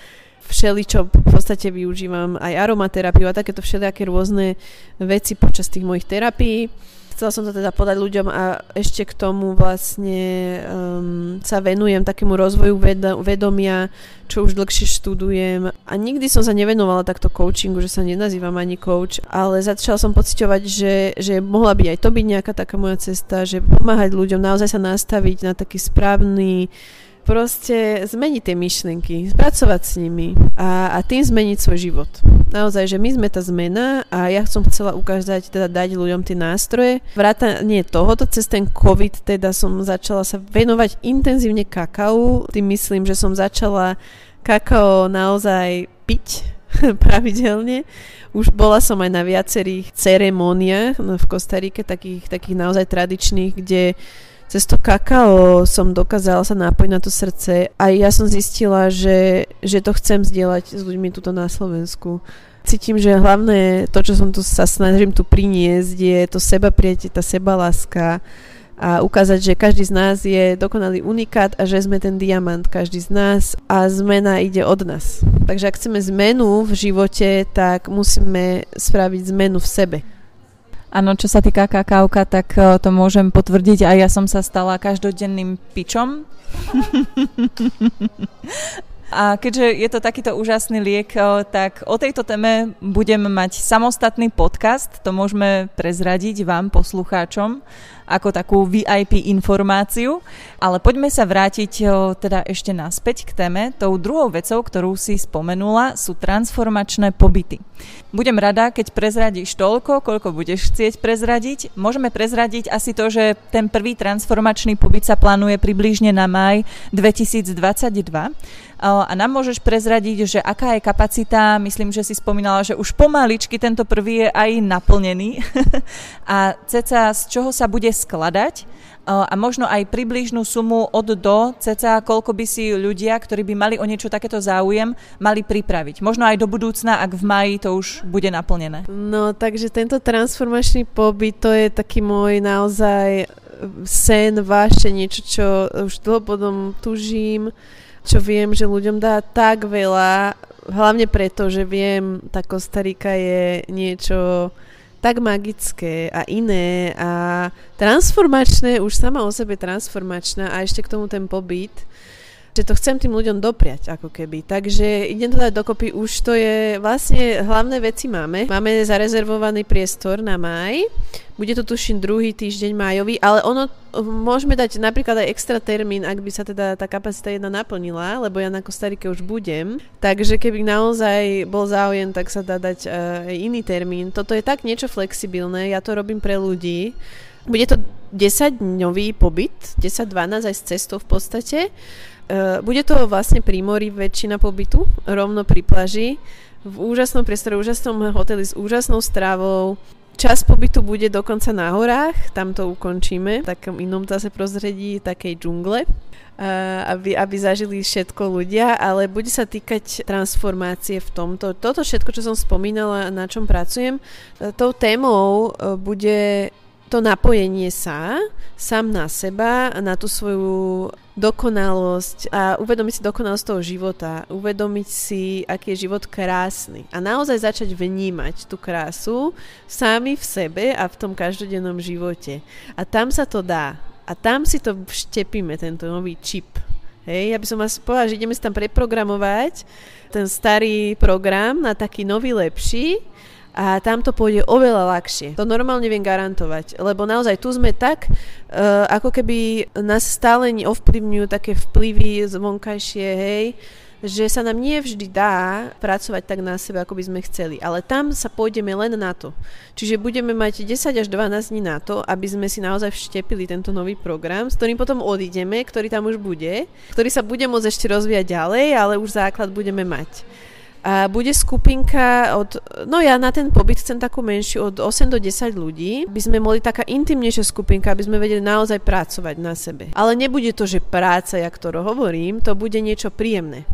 všeličo v podstate využívam aj aromaterapiu a takéto všelijaké rôzne veci počas tých mojich terapií. Chcela som to teda podať ľuďom a ešte k tomu vlastne um, sa venujem takému rozvoju ved- vedomia, čo už dlhšie študujem. A nikdy som sa nevenovala takto coachingu, že sa nenazývam ani coach, ale začala som pociťovať, že, že mohla by aj to byť nejaká taká moja cesta, že pomáhať ľuďom, naozaj sa nastaviť na taký správny proste zmeniť tie myšlienky, spracovať s nimi a, a tým zmeniť svoj život. Naozaj, že my sme tá zmena a ja som chcela ukázať, teda dať ľuďom tie nástroje. Vrátanie tohoto, cez ten COVID teda som začala sa venovať intenzívne kakao. Tým myslím, že som začala kakao naozaj piť pravidelne. Už bola som aj na viacerých ceremóniách v Kostarike, takých, takých naozaj tradičných, kde cez to kakao som dokázala sa nápojiť na to srdce a ja som zistila, že, že to chcem zdieľať s ľuďmi tuto na Slovensku. Cítim, že hlavné to, čo som tu sa snažím tu priniesť, je to seba prijatie, tá seba láska a ukázať, že každý z nás je dokonalý unikát a že sme ten diamant, každý z nás a zmena ide od nás. Takže ak chceme zmenu v živote, tak musíme spraviť zmenu v sebe. Áno, čo sa týka kakávka, tak eh, to môžem potvrdiť a ja som sa stala každodenným pičom. A keďže je to takýto úžasný liek, eh, tak o tejto téme budem mať samostatný podcast, to môžeme prezradiť vám, poslucháčom, ako takú VIP informáciu. Ale poďme sa vrátiť eh, teda ešte naspäť k téme. Tou druhou vecou, ktorú si spomenula, sú transformačné pobyty. Budem rada, keď prezradíš toľko, koľko budeš chcieť prezradiť. Môžeme prezradiť asi to, že ten prvý transformačný pobyt sa plánuje približne na maj 2022. A nám môžeš prezradiť, že aká je kapacita, myslím, že si spomínala, že už pomaličky tento prvý je aj naplnený. a ceca z čoho sa bude skladať a možno aj približnú sumu od do, ceca koľko by si ľudia, ktorí by mali o niečo takéto záujem, mali pripraviť. Možno aj do budúcna, ak v maji to už bude naplnené. No, takže tento transformačný pobyt, to je taký môj naozaj sen, vášte, niečo, čo už dlhobodom tužím, čo viem, že ľuďom dá tak veľa, hlavne preto, že viem, tá Kostarika je niečo tak magické a iné a transformačné, už sama o sebe transformačná a ešte k tomu ten pobyt, že to chcem tým ľuďom dopriať, ako keby. Takže idem to dať dokopy, už to je, vlastne hlavné veci máme. Máme zarezervovaný priestor na maj, bude to tuším druhý týždeň májový, ale ono môžeme dať napríklad aj extra termín, ak by sa teda tá kapacita jedna naplnila, lebo ja na Kostarike už budem. Takže keby naozaj bol záujem, tak sa dá dať uh, iný termín. Toto je tak niečo flexibilné, ja to robím pre ľudí. Bude to 10-dňový pobyt, 10-12 aj s cestou v podstate. Uh, bude to vlastne pri mori väčšina pobytu, rovno pri plaži v úžasnom priestore, úžasnom hoteli s úžasnou stravou, Čas pobytu bude dokonca na horách, tam to ukončíme, v takom inom zase prostredí, takej džungle, aby, aby zažili všetko ľudia, ale bude sa týkať transformácie v tomto. Toto všetko, čo som spomínala, na čom pracujem, e, tou témou e, bude to napojenie sa sám na seba, na tú svoju dokonalosť a uvedomiť si dokonalosť toho života, uvedomiť si, aký je život krásny a naozaj začať vnímať tú krásu sami v sebe a v tom každodennom živote. A tam sa to dá. A tam si to vštepíme, tento nový čip. Hej, ja by som vás povedala, že ideme si tam preprogramovať ten starý program na taký nový, lepší, a tam to pôjde oveľa ľahšie. To normálne viem garantovať, lebo naozaj tu sme tak, uh, ako keby nás stále ovplyvňujú také vplyvy zvonkajšie, hej, že sa nám nie vždy dá pracovať tak na sebe, ako by sme chceli. Ale tam sa pôjdeme len na to. Čiže budeme mať 10 až 12 dní na to, aby sme si naozaj vštepili tento nový program, s ktorým potom odídeme, ktorý tam už bude, ktorý sa bude môcť ešte rozvíjať ďalej, ale už základ budeme mať. A bude skupinka od, no ja na ten pobyt chcem takú menšiu, od 8 do 10 ľudí, by sme mohli taká intimnejšia skupinka, aby sme vedeli naozaj pracovať na sebe. Ale nebude to, že práca, jak to hovorím, to bude niečo príjemné.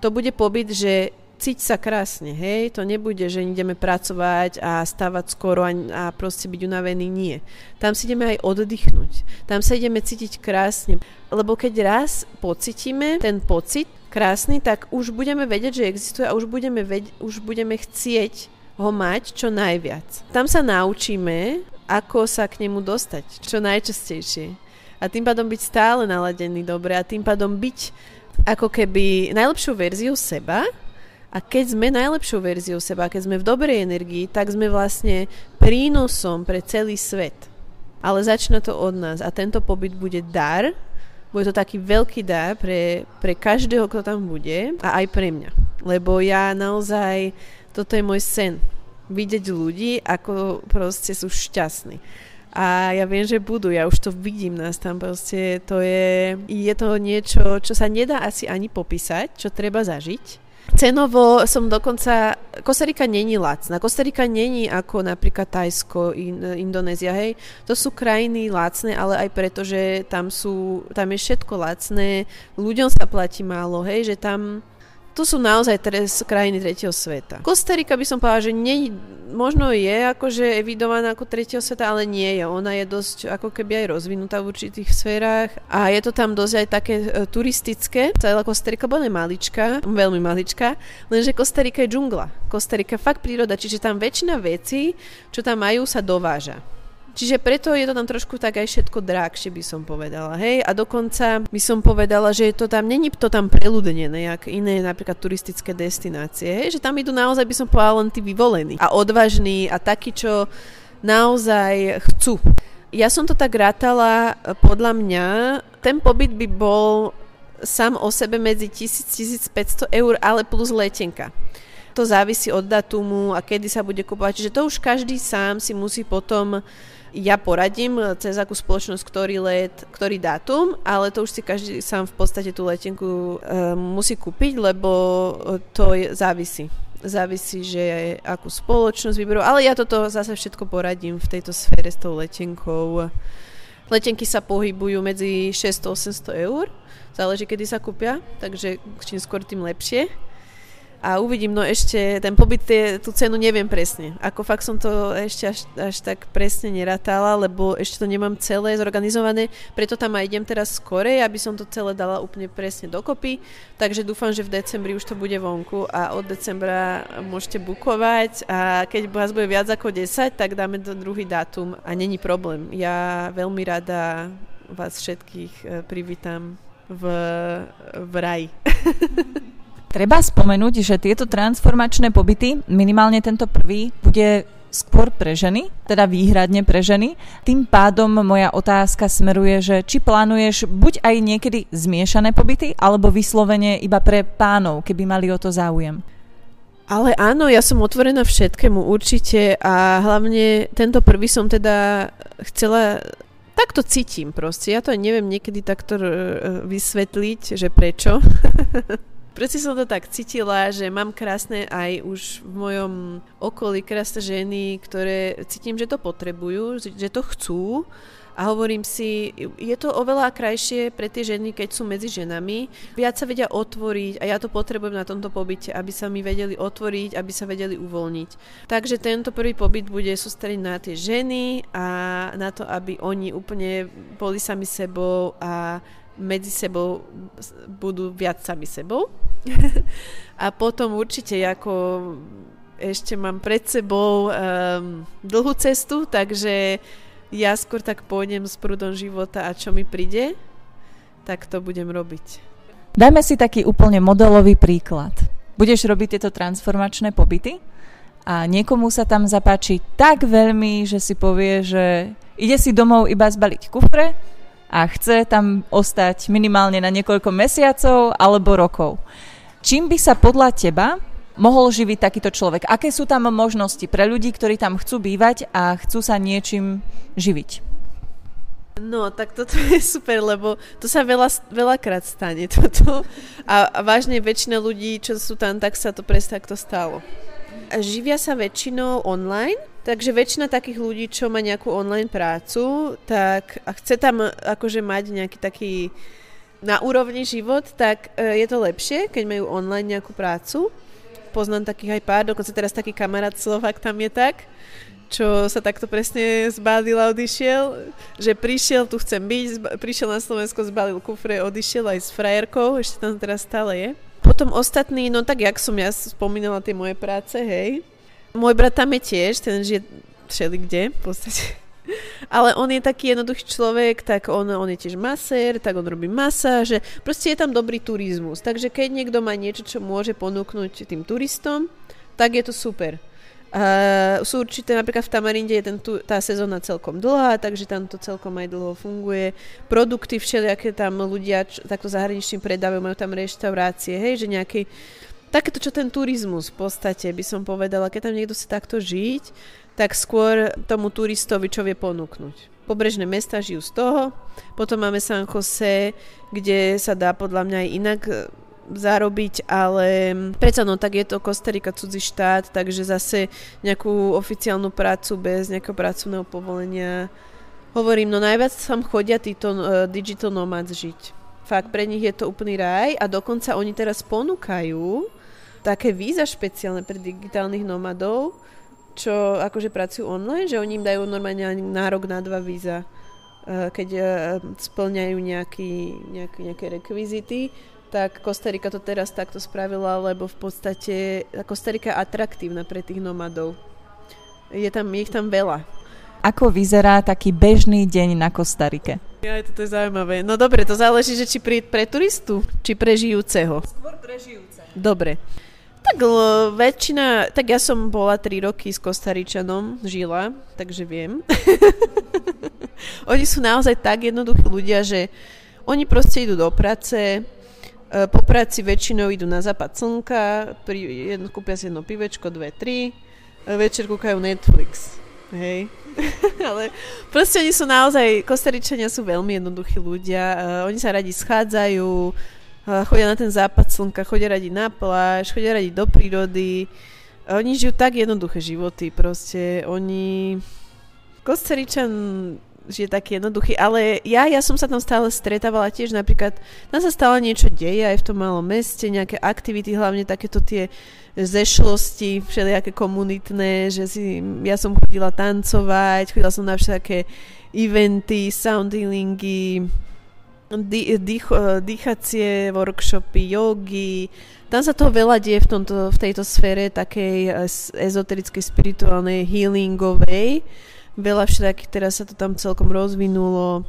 To bude pobyt, že cíť sa krásne, hej, to nebude, že ideme pracovať a stávať skoro a, a proste byť unavený, nie. Tam si ideme aj oddychnúť, tam sa ideme cítiť krásne, lebo keď raz pocitíme ten pocit, krásny, tak už budeme vedieť, že existuje a už budeme, ved- už budeme chcieť ho mať čo najviac. Tam sa naučíme, ako sa k nemu dostať, čo najčastejšie. A tým pádom byť stále naladený dobre a tým pádom byť ako keby najlepšou verziou seba a keď sme najlepšou verziou seba, keď sme v dobrej energii, tak sme vlastne prínosom pre celý svet. Ale začína to od nás a tento pobyt bude dar, bude to taký veľký dar pre, pre každého, kto tam bude a aj pre mňa. Lebo ja naozaj, toto je môj sen. Vidieť ľudí, ako proste sú šťastní. A ja viem, že budú, ja už to vidím nás tam proste, to je, je to niečo, čo sa nedá asi ani popísať, čo treba zažiť Cenovo som dokonca... Kostarika není lacná. Kostarika není ako napríklad Tajsko, in, Indonézia, hej. To sú krajiny lacné, ale aj preto, že tam sú, tam je všetko lacné, ľuďom sa platí málo, hej, že tam to sú naozaj teraz krajiny tretieho sveta. Kostarika by som povedala, že nie, možno je akože evidovaná ako tretieho sveta, ale nie je. Ona je dosť ako keby aj rozvinutá v určitých sférach a je to tam dosť aj také e, turistické. Celá Kostarika bola malička, veľmi malička, lenže Kostarika je džungla. Kostarika je fakt príroda, čiže tam väčšina vecí, čo tam majú, sa dováža. Čiže preto je to tam trošku tak aj všetko drahšie, by som povedala. Hej? A dokonca by som povedala, že to tam, není to tam preľudnené, jak iné napríklad turistické destinácie. Hej? Že tam idú naozaj, by som povedala, len tí vyvolení a odvážni a takí, čo naozaj chcú. Ja som to tak rátala, podľa mňa, ten pobyt by bol sám o sebe medzi 1000-1500 eur, ale plus letenka to závisí od datumu a kedy sa bude kupovať. Čiže to už každý sám si musí potom ja poradím cez akú spoločnosť, ktorý let, ktorý dátum, ale to už si každý sám v podstate tú letenku e, musí kúpiť, lebo to je, závisí. Závisí, že akú spoločnosť vyberú, ale ja toto zase všetko poradím v tejto sfére s tou letenkou. Letenky sa pohybujú medzi 600-800 eur, záleží, kedy sa kúpia, takže čím skôr, tým lepšie a uvidím, no ešte ten pobyt, tie, tú cenu neviem presne. Ako fakt som to ešte až, až tak presne neratala, lebo ešte to nemám celé zorganizované, preto tam aj idem teraz skorej, aby som to celé dala úplne presne dokopy, takže dúfam, že v decembri už to bude vonku a od decembra môžete bukovať a keď vás bude viac ako 10, tak dáme druhý dátum a není problém. Ja veľmi rada vás všetkých e, privítam v, v raj. Treba spomenúť, že tieto transformačné pobyty, minimálne tento prvý, bude skôr pre ženy, teda výhradne pre ženy. Tým pádom moja otázka smeruje, že či plánuješ buď aj niekedy zmiešané pobyty, alebo vyslovene iba pre pánov, keby mali o to záujem. Ale áno, ja som otvorená všetkému určite a hlavne tento prvý som teda chcela tak to cítim proste. Ja to neviem niekedy takto e, vysvetliť, že prečo. Prečo som to tak cítila, že mám krásne aj už v mojom okolí krásne ženy, ktoré cítim, že to potrebujú, že to chcú a hovorím si, je to oveľa krajšie pre tie ženy, keď sú medzi ženami. Viac sa vedia otvoriť a ja to potrebujem na tomto pobyte, aby sa mi vedeli otvoriť, aby sa vedeli uvoľniť. Takže tento prvý pobyt bude sústrediť na tie ženy a na to, aby oni úplne boli sami sebou a medzi sebou budú viac sami sebou. a potom určite ako ešte mám pred sebou um, dlhú cestu, takže ja skôr tak pôjdem s prúdom života a čo mi príde, tak to budem robiť. Dajme si taký úplne modelový príklad. Budeš robiť tieto transformačné pobyty a niekomu sa tam zapáči tak veľmi, že si povie, že ide si domov iba zbaliť kufre a chce tam ostať minimálne na niekoľko mesiacov alebo rokov. Čím by sa podľa teba mohol živiť takýto človek? Aké sú tam možnosti pre ľudí, ktorí tam chcú bývať a chcú sa niečím živiť? No, tak toto je super, lebo to sa veľa, veľakrát stane toto. A, a vážne väčšina ľudí, čo sú tam, tak sa to presne takto stalo. Živia sa väčšinou online, Takže väčšina takých ľudí, čo má nejakú online prácu, tak a chce tam akože mať nejaký taký na úrovni život, tak e, je to lepšie, keď majú online nejakú prácu. Poznám takých aj pár, dokonca teraz taký kamarát Slovak tam je tak, čo sa takto presne zbalil a odišiel, že prišiel, tu chcem byť, prišiel na Slovensko, zbalil kufre, odišiel aj s frajerkou, ešte tam teraz stále je. Potom ostatní, no tak jak som ja spomínala tie moje práce, hej, môj brat tam je tiež, ten žije všeli kde v podstate. Ale on je taký jednoduchý človek, tak on, on je tiež masér, tak on robí masáže. Proste je tam dobrý turizmus. Takže keď niekto má niečo, čo môže ponúknuť tým turistom, tak je to super. Uh, sú určité, napríklad v Tamarinde je ten, tá sezóna celkom dlhá, takže tam to celkom aj dlho funguje. Produkty všelijaké tam ľudia čo, takto zahraničným predávajú, majú tam reštaurácie, hej, že nejaký takéto, čo ten turizmus v podstate by som povedala, keď tam niekto chce takto žiť, tak skôr tomu turistovi čo vie ponúknuť. Pobrežné mesta žijú z toho, potom máme San Jose, kde sa dá podľa mňa aj inak e, zarobiť, ale predsa no tak je to Kostarika cudzí štát, takže zase nejakú oficiálnu prácu bez nejakého pracovného povolenia. Hovorím, no najviac tam chodia títo uh, digital nomads žiť Fakt, pre nich je to úplný raj a dokonca oni teraz ponúkajú také víza špeciálne pre digitálnych nomadov, čo akože pracujú online, že oni im dajú normálne nárok na dva víza, eh, keď eh, splňajú nejaký, nejaký, nejaké rekvizity tak Kostarika to teraz takto spravila, lebo v podstate Kostarika je atraktívna pre tých nomadov. Je tam, je ich tam veľa. Ako vyzerá taký bežný deň na Kostarike? Ja, toto je zaujímavé. No dobre, to záleží, že či pre, pre turistu, či pre žijúceho. Skôr pre žijúce. Dobre. Tak l- väčšina, tak ja som bola 3 roky s Kostaričanom, žila, takže viem. oni sú naozaj tak jednoduchí ľudia, že oni proste idú do práce, E, po práci väčšinou idú na západ slnka, pri, jedno, kúpia si jedno pivečko, dve, tri, večer kúkajú Netflix. Hej. Ale proste oni sú naozaj, Kostaričania sú veľmi jednoduchí ľudia, oni sa radi schádzajú, chodia na ten západ slnka, chodia radi na pláž, chodia radi do prírody. Oni žijú tak jednoduché životy, proste. Oni... Kostaričan že je taký jednoduchý, ale ja, ja som sa tam stále stretávala tiež. Napríklad, tam sa stále niečo deje aj v tom malom meste, nejaké aktivity, hlavne takéto tie zešlosti, všelijaké komunitné, že si, ja som chodila tancovať, chodila som na všetké eventy, sound healingy, dých, dýchacie workshopy, jogy, tam sa toho veľa deje v, tomto, v tejto sfére takej ezoterickej, spirituálnej, healingovej veľa všelijakých, teraz sa to tam celkom rozvinulo.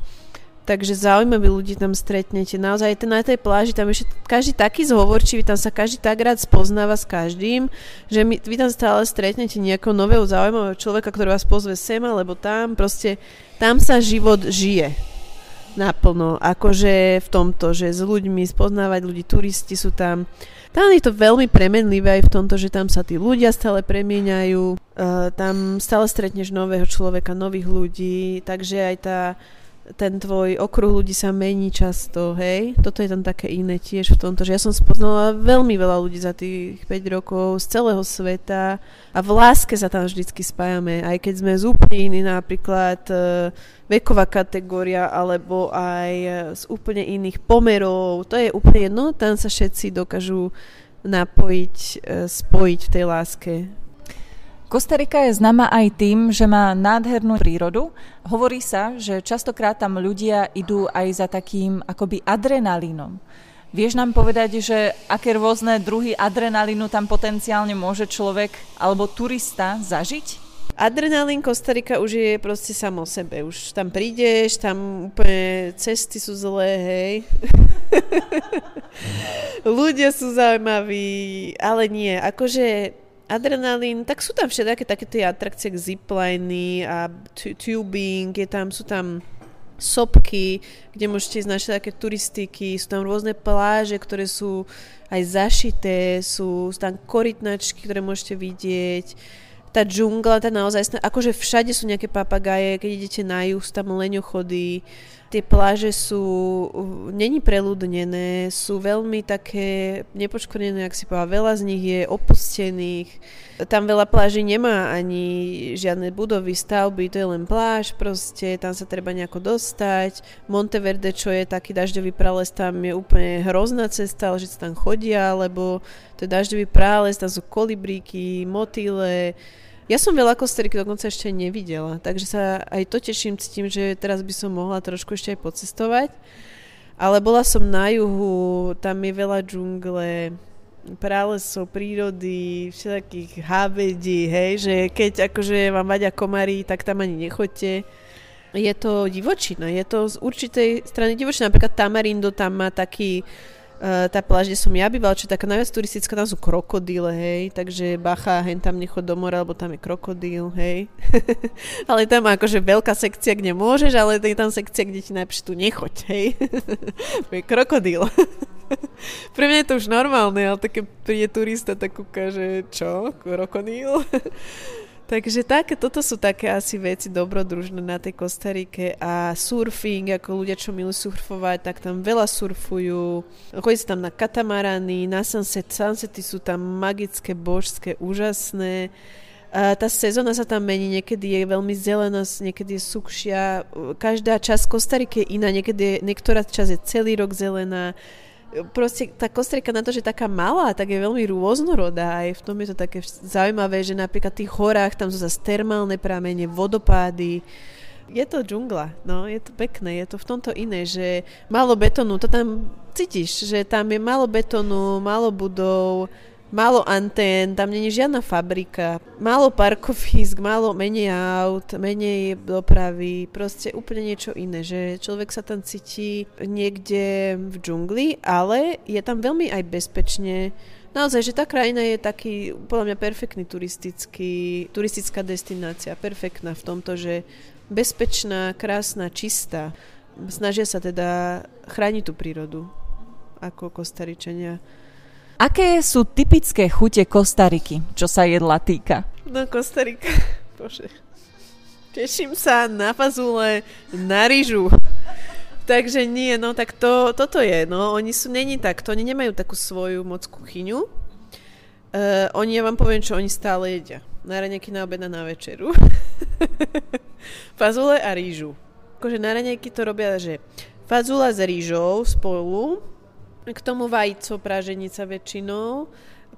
Takže zaujímaví ľudí tam stretnete. Naozaj na tej pláži, tam je každý taký zhovorčivý, tam sa každý tak rád spoznáva s každým, že my, vy tam stále stretnete nejakého nového zaujímavého človeka, ktorý vás pozve sem alebo tam. Proste tam sa život žije naplno. Akože v tomto, že s ľuďmi spoznávať ľudí, turisti sú tam. Tam je to veľmi premenlivé aj v tomto, že tam sa tí ľudia stále premieňajú, uh, tam stále stretneš nového človeka, nových ľudí, takže aj tá ten tvoj okruh ľudí sa mení často, hej. Toto je tam také iné tiež v tomto, že ja som spoznala veľmi veľa ľudí za tých 5 rokov z celého sveta a v láske sa tam vždycky spájame, aj keď sme z úplne iný, napríklad e, veková kategória, alebo aj e, z úplne iných pomerov, to je úplne jedno, tam sa všetci dokážu napojiť, e, spojiť v tej láske. Kostarika je známa aj tým, že má nádhernú prírodu. Hovorí sa, že častokrát tam ľudia idú aj za takým akoby adrenalínom. Vieš nám povedať, že aké rôzne druhy adrenalínu tam potenciálne môže človek alebo turista zažiť? Adrenalín Kostarika už je proste samo sebe. Už tam prídeš, tam úplne cesty sú zlé, hej. Ľudia sú zaujímaví, ale nie. Akože adrenalín, tak sú tam všetky také tie atrakcie, zipliny a tubing, je tam, sú tam sopky, kde môžete ísť na všetké turistiky, sú tam rôzne pláže, ktoré sú aj zašité, sú, sú tam korytnačky, ktoré môžete vidieť, tá džungla, tá naozaj, akože všade sú nejaké papagaje, keď idete na juh, sú tam leňochody, Tie pláže sú, není preľudnené, sú veľmi také nepoškodené, ak si povedal, veľa z nich je opustených. Tam veľa pláží nemá ani žiadne budovy, stavby, to je len pláž proste, tam sa treba nejako dostať. Monteverde, čo je taký dažďový prales, tam je úplne hrozná cesta, že sa tam chodia, lebo to je dažďový prales, tam sú kolibríky, motýle, ja som veľa Kostariky dokonca ešte nevidela, takže sa aj to teším s tým, že teraz by som mohla trošku ešte aj pocestovať. Ale bola som na juhu, tam je veľa džungle, pralesov, prírody, všetkých hábedí, hej, že keď akože vám vadia komary, tak tam ani nechoďte. Je to divočina, je to z určitej strany divočina. Napríklad Tamarindo tam má taký tá pláž, kde som ja bývala, čo je taká najviac turistická, tam sú krokodíle, hej, takže bacha, hen tam nechod do mora, lebo tam je krokodíl, hej. ale tam akože veľká sekcia, kde môžeš, ale je tam sekcia, kde ti najprv tu nechoď, hej. je krokodíl. Pre mňa je to už normálne, ale také príde turista, tak kúka, čo, krokodíl? Takže tak, toto sú také asi veci dobrodružné na tej Kostarike a surfing, ako ľudia, čo milujú surfovať, tak tam veľa surfujú. Chodí sa tam na katamarany, na sunset, sunsety sú tam magické, božské, úžasné. A tá sezóna sa tam mení, niekedy je veľmi zelená, niekedy je sukšia. Každá časť Kostariky je iná, niekedy je, niektorá časť je celý rok zelená. Proste tá Kostarika na to, že taká malá, tak je veľmi rôznorodá. Aj v tom je to také zaujímavé, že napríklad v tých horách tam sú zase termálne pramene, vodopády. Je to džungla, no, je to pekné, je to v tomto iné, že málo betónu, to tam cítiš, že tam je málo betónu, málo budov, málo antén, tam není žiadna fabrika, málo parkovisk, málo menej aut, menej dopravy, proste úplne niečo iné, že človek sa tam cíti niekde v džungli, ale je tam veľmi aj bezpečne. Naozaj, že tá krajina je taký, podľa mňa, perfektný turistický, turistická destinácia, perfektná v tomto, že bezpečná, krásna, čistá. Snažia sa teda chrániť tú prírodu ako Kostaričania. Aké sú typické chute Kostariky, čo sa jedla týka? No Kostarika, bože. Teším sa na fazule, na rýžu. Takže nie, no tak to, toto je, no oni sú, není takto, oni nemajú takú svoju moc kuchyňu. Uh, oni, ja vám poviem, čo oni stále jedia. Na raňajky, na obed na večeru. fazule a rýžu. Akože na raňajky to robia, že fazula s rýžou spolu, k tomu vajco, praženica väčšinou.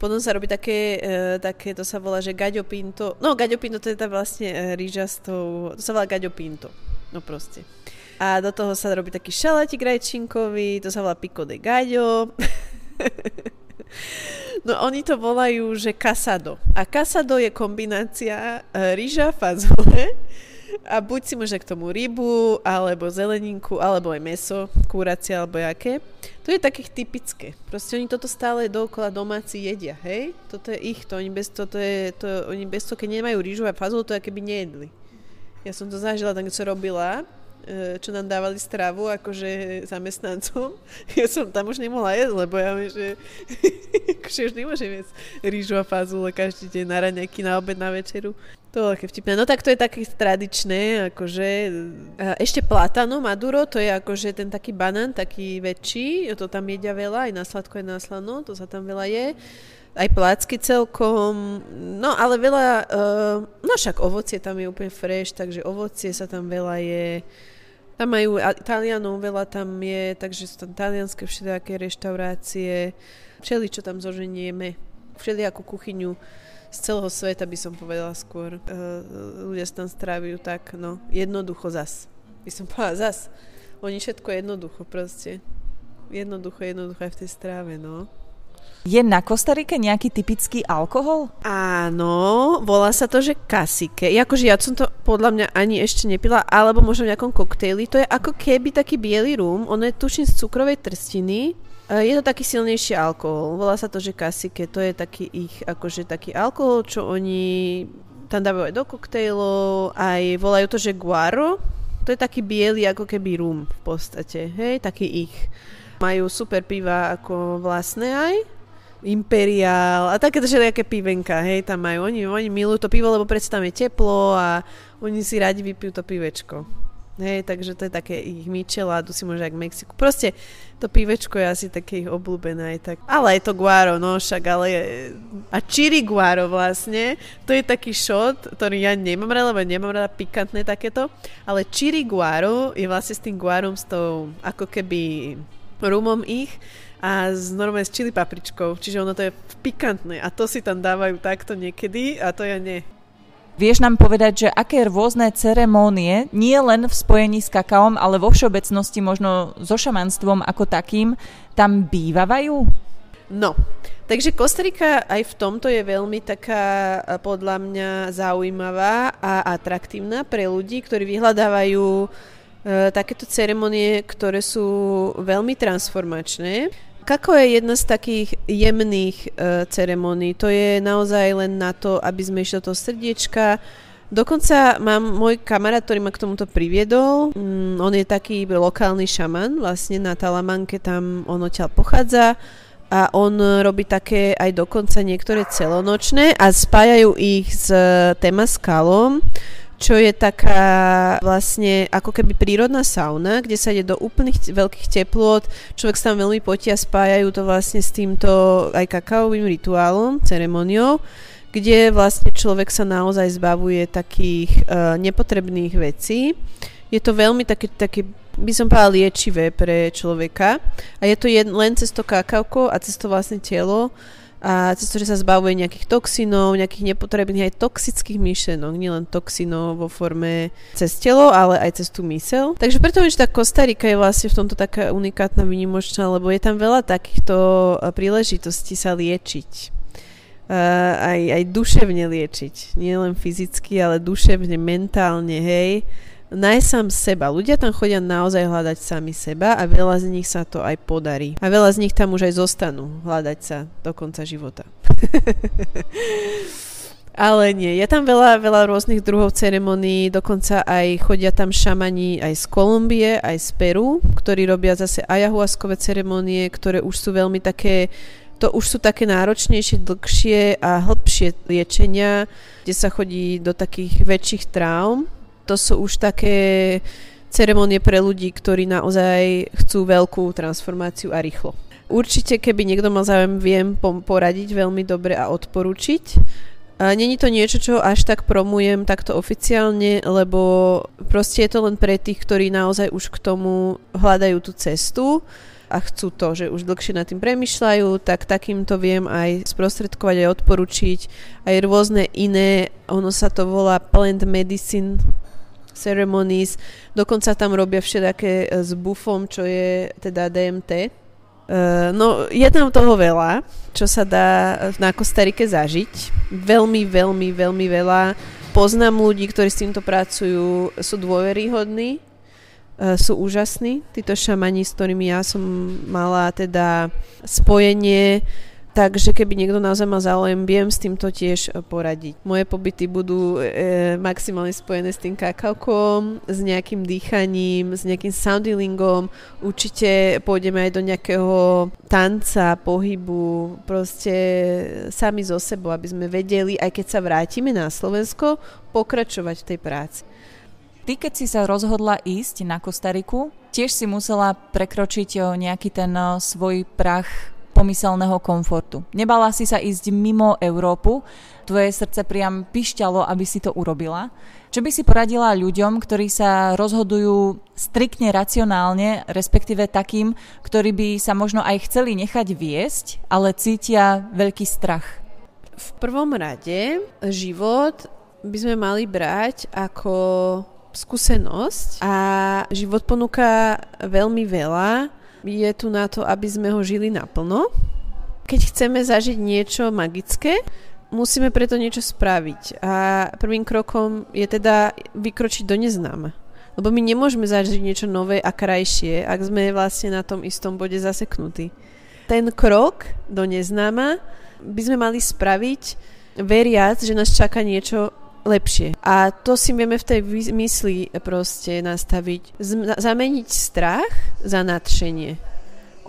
Potom sa robí také, e, také, to sa volá, že gaďo pinto. No, gaďo to je tá vlastne e, rýža s tou, to sa volá gaďo. No proste. A do toho sa robí taký šalatík rajčinkový, to sa volá pico de gaďo. No oni to volajú, že kasado. A kasado je kombinácia e, rýža, fazole a buď si môže k tomu rybu, alebo zeleninku, alebo aj meso, kúracie, alebo jaké. To je takých typické. Proste oni toto stále dookola domáci jedia, hej? Toto je ich, to oni bez, to, to je, to, oni bez toho, keď nemajú rýžu a fazolu, to keby nejedli. Ja som to zažila tak, čo robila, čo nám dávali stravu akože zamestnancom. Ja som tam už nemohla jesť, lebo ja viem, že akože už nemôžem jesť rýžu a fazule každý deň na raňajky, na obed, na večeru. To je také vtipné. No tak to je také tradičné, akože ešte platano maduro, to je akože ten taký banán, taký väčší, to tam jedia veľa, aj na sladko, aj na slano, to sa tam veľa je. Aj plácky celkom, no ale veľa, uh, no však ovocie tam je úplne fresh, takže ovocie sa tam veľa je. Tam majú Talianov, veľa tam je, takže sú tam talianské všelijaké reštaurácie, všeli, čo tam zoženieme, všelijakú kuchyňu z celého sveta by som povedala skôr. Uh, ľudia sa tam strávajú tak, no, jednoducho zas. By som povedala zas. Oni všetko jednoducho proste. Jednoducho, jednoducho aj v tej stráve, no. Je na Kostarike nejaký typický alkohol? Áno, volá sa to, že kasike. Akože ja som to podľa mňa ani ešte nepila, alebo možno v nejakom koktejli. To je ako keby taký biely rum, ono je tuším z cukrovej trstiny E, je to taký silnejší alkohol. Volá sa to, že kasike. To je taký ich, akože taký alkohol, čo oni tam dávajú aj do koktejlov, aj volajú to, že guaro. To je taký biely, ako keby rum v podstate, hej, taký ich. Majú super piva ako vlastné aj, Imperial a takéto všetké pivenka, hej, tam majú. Oni, oni milujú to pivo, lebo je teplo a oni si radi vypijú to pivečko. Hej, takže to je také ich micheládu si môže aj k Mexiku. Proste to pivečko je asi také ich obľúbené aj tak. Ale je to guaro, no však, ale je... A chiri guaro vlastne, to je taký shot, ktorý ja nemám rada, lebo nemám rada pikantné takéto, ale chiri guaro je vlastne s tým guarom, s tou ako keby rumom ich a z normálne s čili papričkou, čiže ono to je pikantné a to si tam dávajú takto niekedy a to ja nie. Vieš nám povedať, že aké rôzne ceremónie, nie len v spojení s kakaom, ale vo všeobecnosti možno so šamanstvom ako takým, tam bývavajú? No, takže Kostarika aj v tomto je veľmi taká podľa mňa zaujímavá a atraktívna pre ľudí, ktorí vyhľadávajú e, takéto ceremonie, ktoré sú veľmi transformačné. Kako je jedna z takých jemných uh, ceremónií. To je naozaj len na to, aby sme išli do toho srdiečka. Dokonca mám môj kamarát, ktorý ma k tomuto priviedol. Mm, on je taký lokálny šaman, vlastne na Talamanke tam on odtiaľ pochádza a on robí také aj dokonca niektoré celonočné a spájajú ich s temaskalom čo je taká vlastne ako keby prírodná sauna, kde sa ide do úplných veľkých teplôt, človek sa tam veľmi potia, spájajú to vlastne s týmto aj kakaovým rituálom, ceremoniou, kde vlastne človek sa naozaj zbavuje takých uh, nepotrebných vecí. Je to veľmi také, také by som povedala liečivé pre človeka a je to jed, len cez to kakavko a cez to vlastne telo a cez to, že sa zbavuje nejakých toxinov, nejakých nepotrebných aj toxických myšlenok, nielen toxinov vo forme cez telo, ale aj cez tú mysel. Takže preto že tá Kostarika je vlastne v tomto taká unikátna, vynimočná, lebo je tam veľa takýchto príležitostí sa liečiť. Uh, aj, aj duševne liečiť. Nie len fyzicky, ale duševne, mentálne, hej nájsť sám seba. Ľudia tam chodia naozaj hľadať sami seba a veľa z nich sa to aj podarí. A veľa z nich tam už aj zostanú hľadať sa do konca života. Ale nie, je tam veľa, veľa rôznych druhov ceremonií, dokonca aj chodia tam šamani aj z Kolumbie, aj z Peru, ktorí robia zase ayahuaskové ceremonie, ktoré už sú veľmi také, to už sú také náročnejšie, dlhšie a hĺbšie liečenia, kde sa chodí do takých väčších traum to sú už také ceremonie pre ľudí, ktorí naozaj chcú veľkú transformáciu a rýchlo. Určite, keby niekto mal záujem, viem poradiť veľmi dobre a odporučiť. Není to niečo, čo až tak promujem takto oficiálne, lebo proste je to len pre tých, ktorí naozaj už k tomu hľadajú tú cestu a chcú to, že už dlhšie nad tým premyšľajú, tak takýmto viem aj sprostredkovať, aj odporučiť, aj rôzne iné, ono sa to volá plant medicine, ceremonies, dokonca tam robia všetké e, s bufom, čo je teda DMT. E, no, je tam toho veľa, čo sa dá na Kostarike zažiť. Veľmi, veľmi, veľmi veľa. Poznám ľudí, ktorí s týmto pracujú, sú dôveryhodní, sú úžasní. Títo šamani, s ktorými ja som mala teda spojenie, Takže keby niekto naozaj má záujem, viem s týmto tiež e, poradiť. Moje pobyty budú e, maximálne spojené s tým kakaukom, s nejakým dýchaním, s nejakým soundilingom. Určite pôjdeme aj do nejakého tanca, pohybu, proste sami zo sebou, aby sme vedeli, aj keď sa vrátime na Slovensko, pokračovať v tej práci. Ty, keď si sa rozhodla ísť na Kostariku, tiež si musela prekročiť nejaký ten svoj prach pomyselného komfortu. Nebala si sa ísť mimo Európu, tvoje srdce priam pišťalo, aby si to urobila. Čo by si poradila ľuďom, ktorí sa rozhodujú striktne racionálne, respektíve takým, ktorí by sa možno aj chceli nechať viesť, ale cítia veľký strach? V prvom rade život by sme mali brať ako skúsenosť a život ponúka veľmi veľa je tu na to, aby sme ho žili naplno. Keď chceme zažiť niečo magické, musíme preto niečo spraviť. A prvým krokom je teda vykročiť do neznáma. Lebo my nemôžeme zažiť niečo nové a krajšie, ak sme vlastne na tom istom bode zaseknutí. Ten krok do neznáma by sme mali spraviť veriac, že nás čaká niečo lepšie. A to si vieme v tej mysli proste nastaviť. Zameniť strach za nadšenie.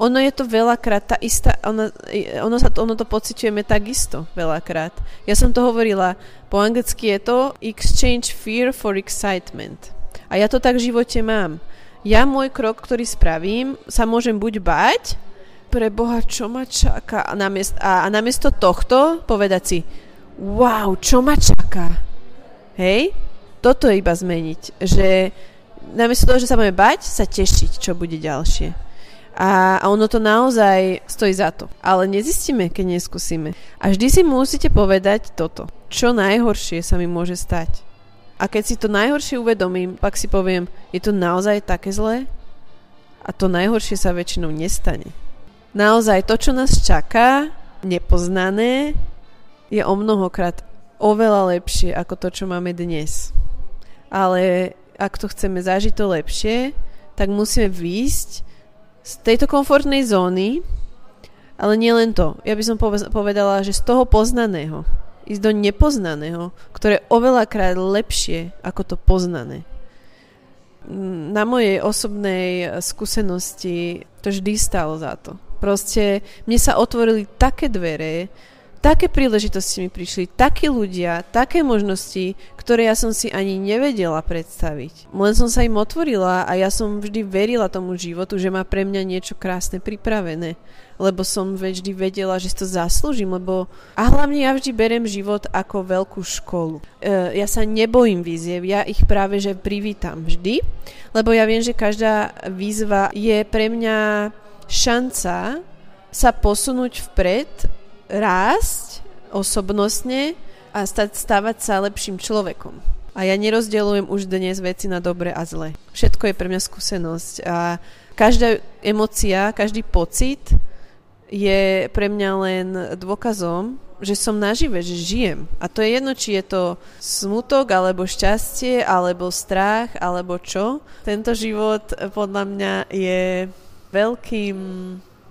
Ono je to veľakrát tá istá, ono, ono, sa to, ono to pociťujeme takisto veľakrát. Ja som to hovorila, po anglicky je to exchange fear for excitement. A ja to tak v živote mám. Ja môj krok, ktorý spravím, sa môžem buď bať, pre Boha, čo ma čaká? A namiesto, a, a namiesto tohto povedať si, wow, čo ma čaká? Hej? Toto iba zmeniť. Že namiesto toho, že sa máme bať, sa tešiť, čo bude ďalšie. A, a ono to naozaj stojí za to. Ale nezistíme, keď neskúsime. A vždy si musíte povedať toto. Čo najhoršie sa mi môže stať. A keď si to najhoršie uvedomím, pak si poviem, je to naozaj také zlé? A to najhoršie sa väčšinou nestane. Naozaj to, čo nás čaká, nepoznané, je o mnohokrát oveľa lepšie ako to, čo máme dnes. Ale ak to chceme zažiť to lepšie, tak musíme výjsť z tejto komfortnej zóny, ale nie len to. Ja by som povedala, že z toho poznaného ísť do nepoznaného, ktoré je oveľakrát lepšie ako to poznané. Na mojej osobnej skúsenosti to vždy stalo za to. Proste mne sa otvorili také dvere, také príležitosti mi prišli, takí ľudia, také možnosti, ktoré ja som si ani nevedela predstaviť. Len som sa im otvorila a ja som vždy verila tomu životu, že má pre mňa niečo krásne pripravené lebo som vždy vedela, že si to zaslúžim, lebo a hlavne ja vždy berem život ako veľkú školu. E, ja sa nebojím výziev, ja ich práve že privítam vždy, lebo ja viem, že každá výzva je pre mňa šanca sa posunúť vpred, rásť osobnostne a stať, stávať sa lepším človekom. A ja nerozdeľujem už dnes veci na dobre a zle. Všetko je pre mňa skúsenosť a každá emocia, každý pocit je pre mňa len dôkazom, že som nažive, že žijem. A to je jedno, či je to smutok, alebo šťastie, alebo strach, alebo čo. Tento život podľa mňa je veľkým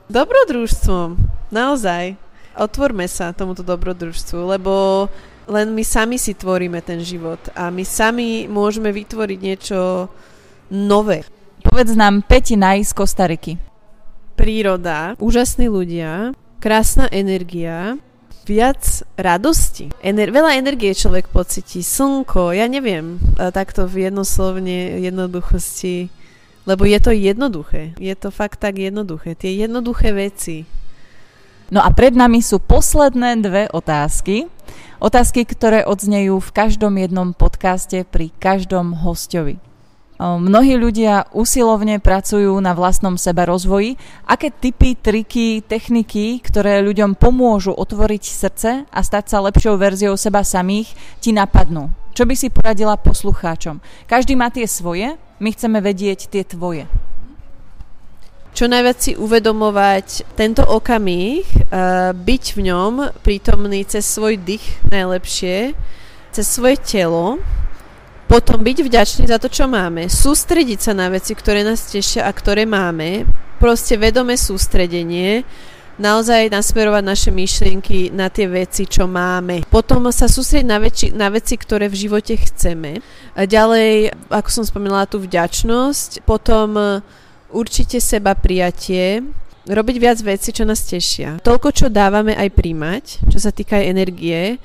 dobrodružstvom. Naozaj. Otvorme sa tomuto dobrodružstvu, lebo len my sami si tvoríme ten život a my sami môžeme vytvoriť niečo nové. Povedz nám Peti naj z Kostariky príroda, úžasní ľudia, krásna energia, viac radosti. Ener- veľa energie človek pocití. Slnko, ja neviem, takto v jednoslovne jednoduchosti, lebo je to jednoduché. Je to fakt tak jednoduché. Tie jednoduché veci. No a pred nami sú posledné dve otázky. Otázky, ktoré odznejú v každom jednom podcaste pri každom hostovi. Mnohí ľudia usilovne pracujú na vlastnom seba rozvoji. Aké typy, triky, techniky, ktoré ľuďom pomôžu otvoriť srdce a stať sa lepšou verziou seba samých, ti napadnú? Čo by si poradila poslucháčom? Každý má tie svoje, my chceme vedieť tie tvoje. Čo najviac si uvedomovať tento okamih, byť v ňom prítomný cez svoj dých najlepšie, cez svoje telo, potom byť vďačný za to, čo máme. Sústrediť sa na veci, ktoré nás tešia a ktoré máme. Proste vedomé sústredenie naozaj nasmerovať naše myšlienky na tie veci, čo máme. Potom sa sústrediť na, veci, na veci, ktoré v živote chceme. A ďalej, ako som spomínala, tú vďačnosť. Potom určite seba prijatie, robiť viac veci, čo nás tešia. Toľko, čo dávame aj príjmať, čo sa týka aj energie,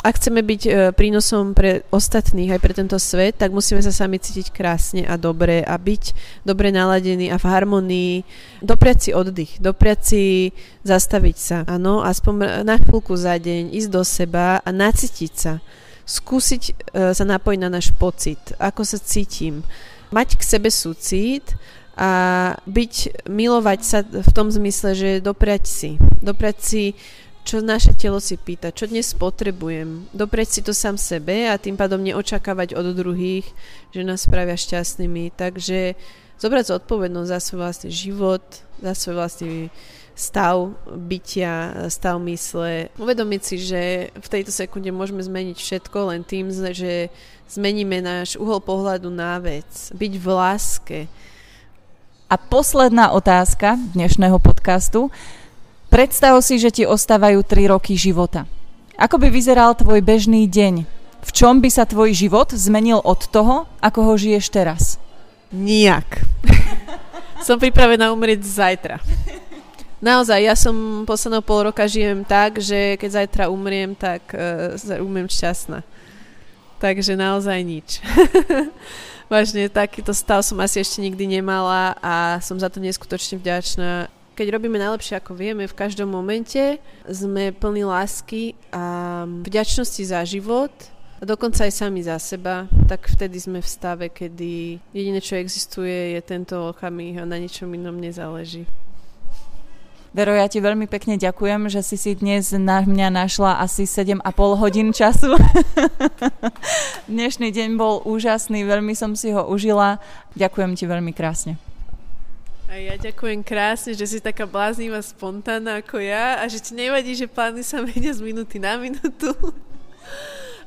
ak chceme byť e, prínosom pre ostatných aj pre tento svet, tak musíme sa sami cítiť krásne a dobre a byť dobre naladení a v harmonii. Dopriať si oddych, dopriať si zastaviť sa, áno, aspoň na chvíľku za deň, ísť do seba a nacítiť sa. Skúsiť e, sa napojiť na náš pocit, ako sa cítim. Mať k sebe súcit a byť, milovať sa v tom zmysle, že dopriať si. Dopriať si čo naše telo si pýta, čo dnes potrebujem. Dopreť si to sám sebe a tým pádom neočakávať od druhých, že nás spravia šťastnými. Takže zobrať zodpovednosť za svoj vlastný život, za svoj vlastný stav bytia, stav mysle. Uvedomiť si, že v tejto sekunde môžeme zmeniť všetko len tým, že zmeníme náš uhol pohľadu na vec. Byť v láske. A posledná otázka dnešného podcastu. Predstav si, že ti ostávajú 3 roky života. Ako by vyzeral tvoj bežný deň? V čom by sa tvoj život zmenil od toho, ako ho žiješ teraz? Nijak. som pripravená umrieť zajtra. Naozaj, ja som posledného pol roka žijem tak, že keď zajtra umriem, tak uh, umriem šťastná. Takže naozaj nič. Vážne, takýto stav som asi ešte nikdy nemala a som za to neskutočne vďačná keď robíme najlepšie ako vieme v každom momente, sme plní lásky a vďačnosti za život a dokonca aj sami za seba, tak vtedy sme v stave, kedy jediné, čo existuje, je tento okamih a na ničom inom nezáleží. Vero, ja ti veľmi pekne ďakujem, že si si dnes na mňa našla asi 7,5 hodín času. Dnešný deň bol úžasný, veľmi som si ho užila. Ďakujem ti veľmi krásne. A ja ďakujem krásne, že si taká bláznivá, spontánna ako ja a že ti nevadí, že plány sa menia z minúty na minútu.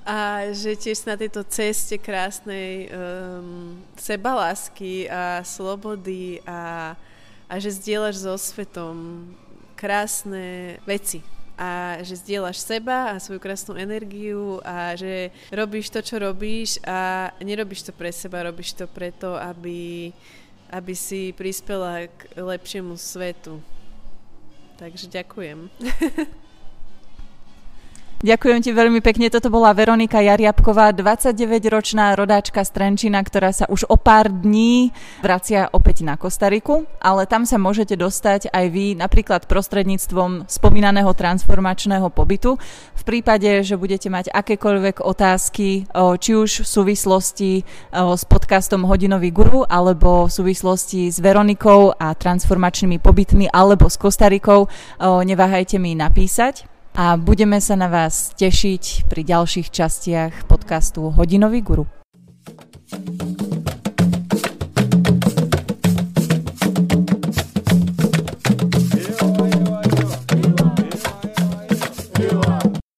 A že tiež na tejto ceste krásnej um, sebalásky a slobody a, a že zdieľaš so svetom krásne veci a že zdieľaš seba a svoju krásnu energiu a že robíš to, čo robíš a nerobíš to pre seba, robíš to preto, aby aby si prispela k lepšiemu svetu. Takže ďakujem. Ďakujem ti veľmi pekne. Toto bola Veronika Jariabková, 29-ročná rodáčka z Trenčina, ktorá sa už o pár dní vracia opäť na Kostariku, ale tam sa môžete dostať aj vy napríklad prostredníctvom spomínaného transformačného pobytu. V prípade, že budete mať akékoľvek otázky, či už v súvislosti s podcastom Hodinový guru, alebo v súvislosti s Veronikou a transformačnými pobytmi, alebo s Kostarikou, neváhajte mi napísať a budeme sa na vás tešiť pri ďalších častiach podcastu Hodinový guru. thank you